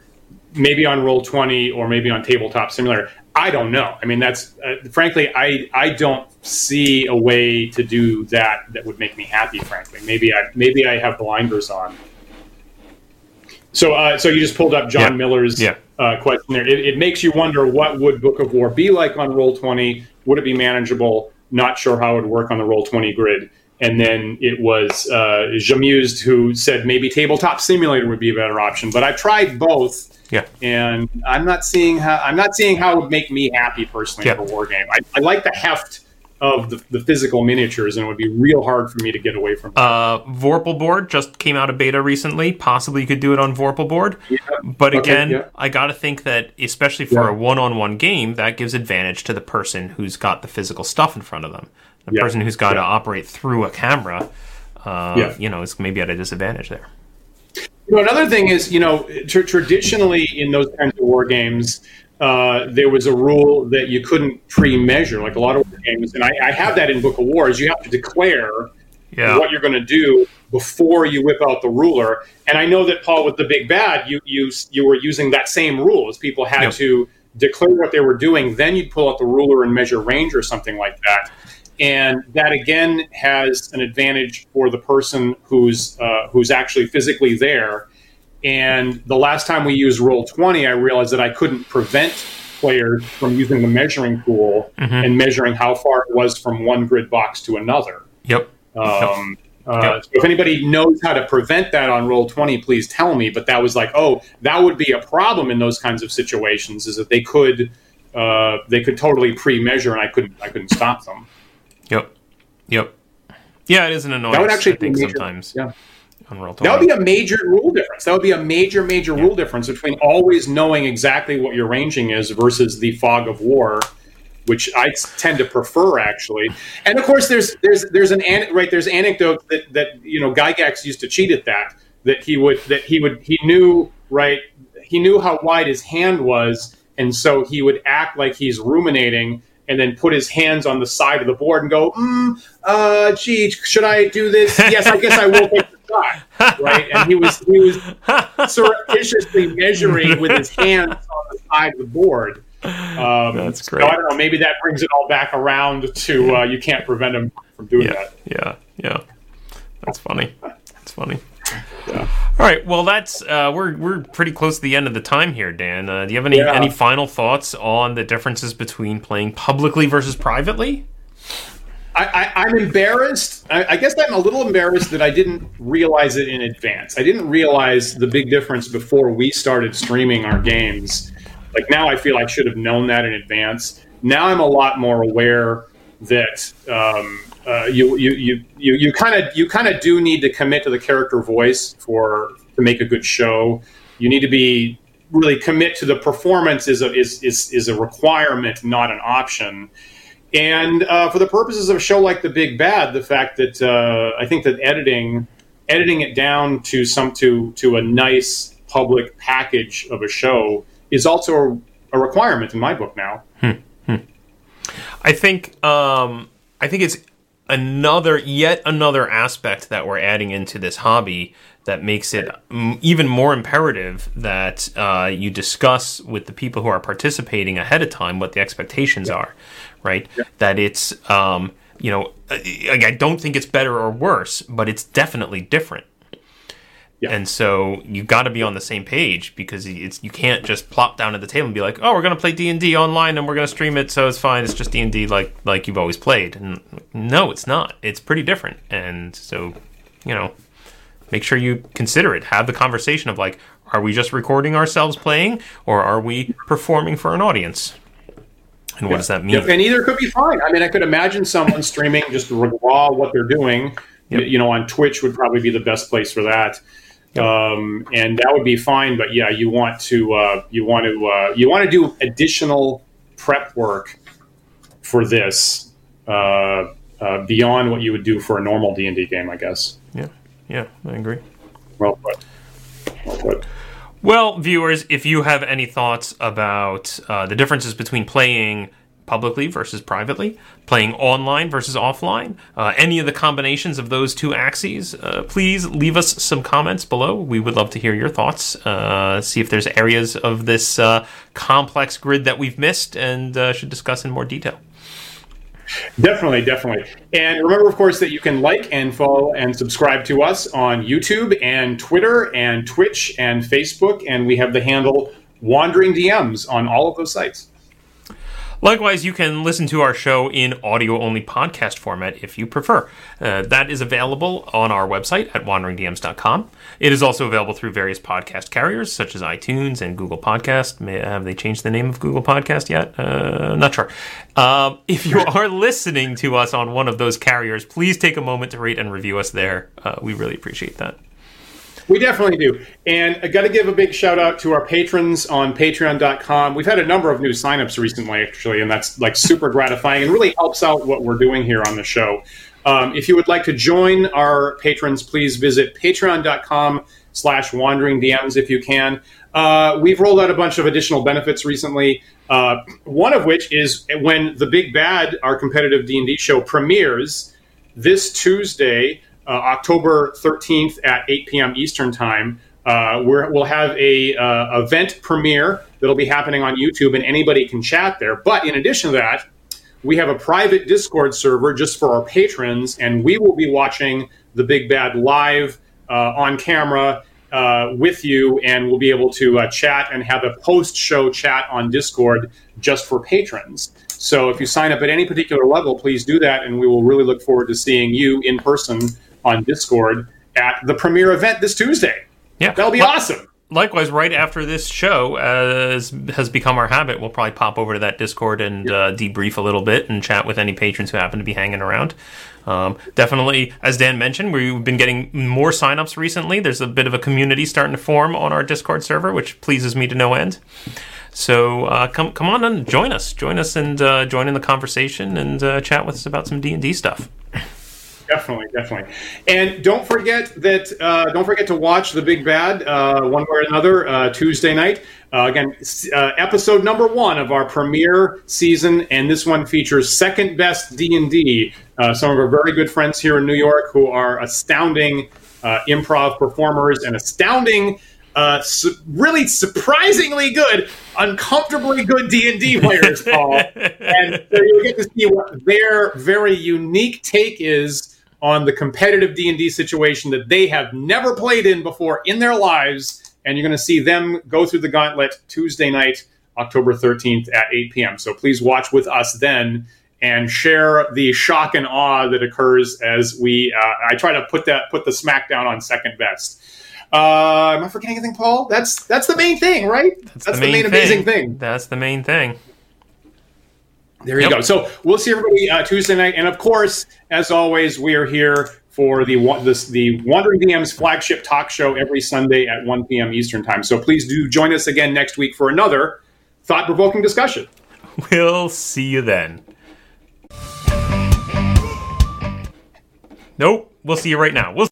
maybe on Roll Twenty or maybe on Tabletop Simulator. I don't know. I mean, that's uh, frankly, I I don't see a way to do that that would make me happy. Frankly, maybe I maybe I have blinders on. So, uh, so you just pulled up John Yeah. Miller's Yeah. uh, question there. It, it makes you wonder what would Book of War be like on Roll Twenty? Would it be manageable? Not sure how it would work on the Roll Twenty grid. And then it was uh, Jamused who said maybe Tabletop Simulator would be a better option. But I've tried both, yeah. and I'm not seeing how I'm not seeing how it would make me happy personally Yeah. for a war game. I, I like the heft of the, the physical miniatures, and it would be real hard for me to get away from. that. Uh, Vorpal board just came out of beta recently. Possibly you could do it on Vorpal board. Yeah. But Okay, again, yeah. I got to think that especially for a one-on-one game, that gives advantage to the person who's got the physical stuff in front of them. The Yeah. person who's got to Yeah. operate through a camera, uh, Yeah. you know, is maybe at a disadvantage there. You know, another thing is, you know, tr- traditionally in those kinds of war games, uh, there was a rule that you couldn't pre-measure, like a lot of games, and I, I have that in Book of Wars. You have to declare Yeah. what you're going to do before you whip out the ruler. And I know that Paul, with the big bad, you you you were using that same rule as people had Yep. to declare what they were doing, then you'd pull out the ruler and measure range or something like that. And that again has an advantage for the person who's uh, who's actually physically there. And the last time we used Roll Twenty, I realized that I couldn't prevent players from using the measuring tool mm-hmm. and measuring how far it was from one grid box to another. Yep. Um, uh, so if anybody knows how to prevent that on roll 20 please tell me but that was like oh that would be a problem in those kinds of situations is that they could uh, they could totally pre-measure and i couldn't i couldn't stop them yep yep yeah it is an annoyance that would actually I think major, sometimes yeah on roll 20. that would be a major rule difference that would be a major major yeah. rule difference between always knowing exactly what your ranging is versus the fog of war which I tend to prefer actually. And of course, there's there's there's an right there's anecdote that that you know Gygax used to cheat at that that he would that he would he knew right he knew how wide his hand was, and so he would act like he's ruminating. And then put his hands on the side of the board and go, mm, uh, gee, should I do this? [LAUGHS] yes, I guess I will take the shot, right? And he was he was [LAUGHS] surreptitiously measuring with his hands on the side of the board um, That's great. So I don't know. Maybe that brings it all back around to uh, you can't prevent him from doing yeah, that. Yeah, yeah. That's funny. That's funny. Yeah. All right. Well, that's uh, we're we're pretty close to the end of the time here, Dan. Uh, do you have any yeah. any final thoughts on the differences between playing publicly versus privately? I, am embarrassed. I, I, guess I'm a little embarrassed that I didn't realize it in advance. I didn't realize the big difference before we started streaming our games like now, I feel I should have known that in advance. Now I'm a lot more aware that um, you you you you you kind of you kind of do need to commit to the character voice for to make a good show. You need to be really commit to the performance is a is is, is a requirement, not an option. And uh, for the purposes of a show like The Big Bad, the fact that uh, I think that editing editing it down to some to to a nice public package of a show is also a, a requirement in my book now. Hmm. Hmm. I think um, I think it's another yet another aspect that we're adding into this hobby that makes it even more imperative that uh, you discuss with the people who are participating ahead of time what the expectations yeah. are, right? Yeah. That it's um, you know I don't think it's better or worse, but it's definitely different yeah. And so you got to be on the same page because it's you can't just plop down at the table and be like, "Oh, we're going to play D&D online and we're going to stream it, so it's fine. It's just D&D like like you've always played." And no, it's not. It's pretty different. And so, you know, make sure you consider it. Have the conversation of like, are we just recording ourselves playing or are we performing for an audience? And what yeah. does that mean? And either could be fine. I mean, I could imagine someone streaming just raw what they're doing. Yep. You know, on Twitch would probably be the best place for that. Um, and that would be fine. But yeah, you want to uh, you want to uh, you want to do additional prep work for this uh, uh beyond what you would do for a normal D and D game, I guess. Yeah, yeah, I agree. Well put. Well put. Well, viewers, if you have any thoughts about uh, the differences between playing publicly versus privately, playing online versus offline, uh, any of the combinations of those two axes, uh, please leave us some comments below. We would love to hear your thoughts, uh, see if there's areas of this uh, complex grid that we've missed and uh, should discuss in more detail. Definitely, definitely. And remember, of course, that you can like and follow and subscribe to us on YouTube and Twitter and Twitch and Facebook. And we have the handle Wandering DMs on all of those sites. Likewise, you can listen to our show in audio only podcast format if you prefer. Uh, that is available on our website at wanderingdms.com. It is also available through various podcast carriers such as iTunes and Google Podcast. May, have they changed the name of Google Podcast yet? Uh, not sure. Uh, if you are listening to us on one of those carriers, please take a moment to rate and review us there. Uh, we really appreciate that. We definitely do. And I got to give a big shout out to our patrons on patreon.com. We've had a number of new signups recently, actually, and that's like super gratifying and really helps out what we're doing here on the show. Um, if you would like to join our patrons, please visit patreon.com slash wandering DMs if you can. Uh, we've rolled out a bunch of additional benefits recently. Uh, one of which is when the Big Bad, our competitive D&D show, premieres this Tuesday uh, October 13th at 8 p.m. Eastern Time. Uh, we will have a uh, event premiere that'll be happening on YouTube, and anybody can chat there. But in addition to that, we have a private Discord server just for our patrons, and we will be watching the Big Bad live uh, on camera uh, with you, and we'll be able to uh, chat and have a post-show chat on Discord just for patrons. So if you sign up at any particular level, please do that, and we will really look forward to seeing you in person on Discord at the premiere event this Tuesday. Yeah, that'll be awesome likewise, right after this show, as has become our habit, we'll probably pop over to that Discord and uh, debrief a little bit and chat with any patrons who happen to be hanging around. Um, definitely, as Dan mentioned, we've been getting more signups recently. There's a bit of a community starting to form on our Discord server, which pleases me to no end. So uh, come come on and join us, join us and uh, join in the conversation and uh, chat with us about some D and D stuff. Definitely, definitely, and don't forget that uh, don't forget to watch the Big Bad uh, one way or another uh, Tuesday night. Uh, again, uh, episode number one of our premiere season, and this one features second best D and D. Uh, some of our very good friends here in New York who are astounding improv performers and astounding. Su- really surprisingly good, uncomfortably good D and D [LAUGHS] players, Paul, and so you get to see what their very unique take is on the competitive D&D situation that they have never played in before in their lives and you're going to see them go through the gauntlet Tuesday night October 13th at 8 p.m. So please watch with us then and share the shock and awe that occurs as we uh, I try to put that put the smackdown on second best. Uh, am I forgetting anything, Paul? That's that's the main thing, right? That's, that's the, main, the main amazing thing. That's the main thing. There you yep. go. So we'll see everybody uh, Tuesday night, and of course, as always, we are here for the this, the Wandering DM's flagship talk show every Sunday at 1 p.m. Eastern time. So please do join us again next week for another thought provoking discussion. [LAUGHS] We'll see you then. Nope, we'll see you right now. We'll.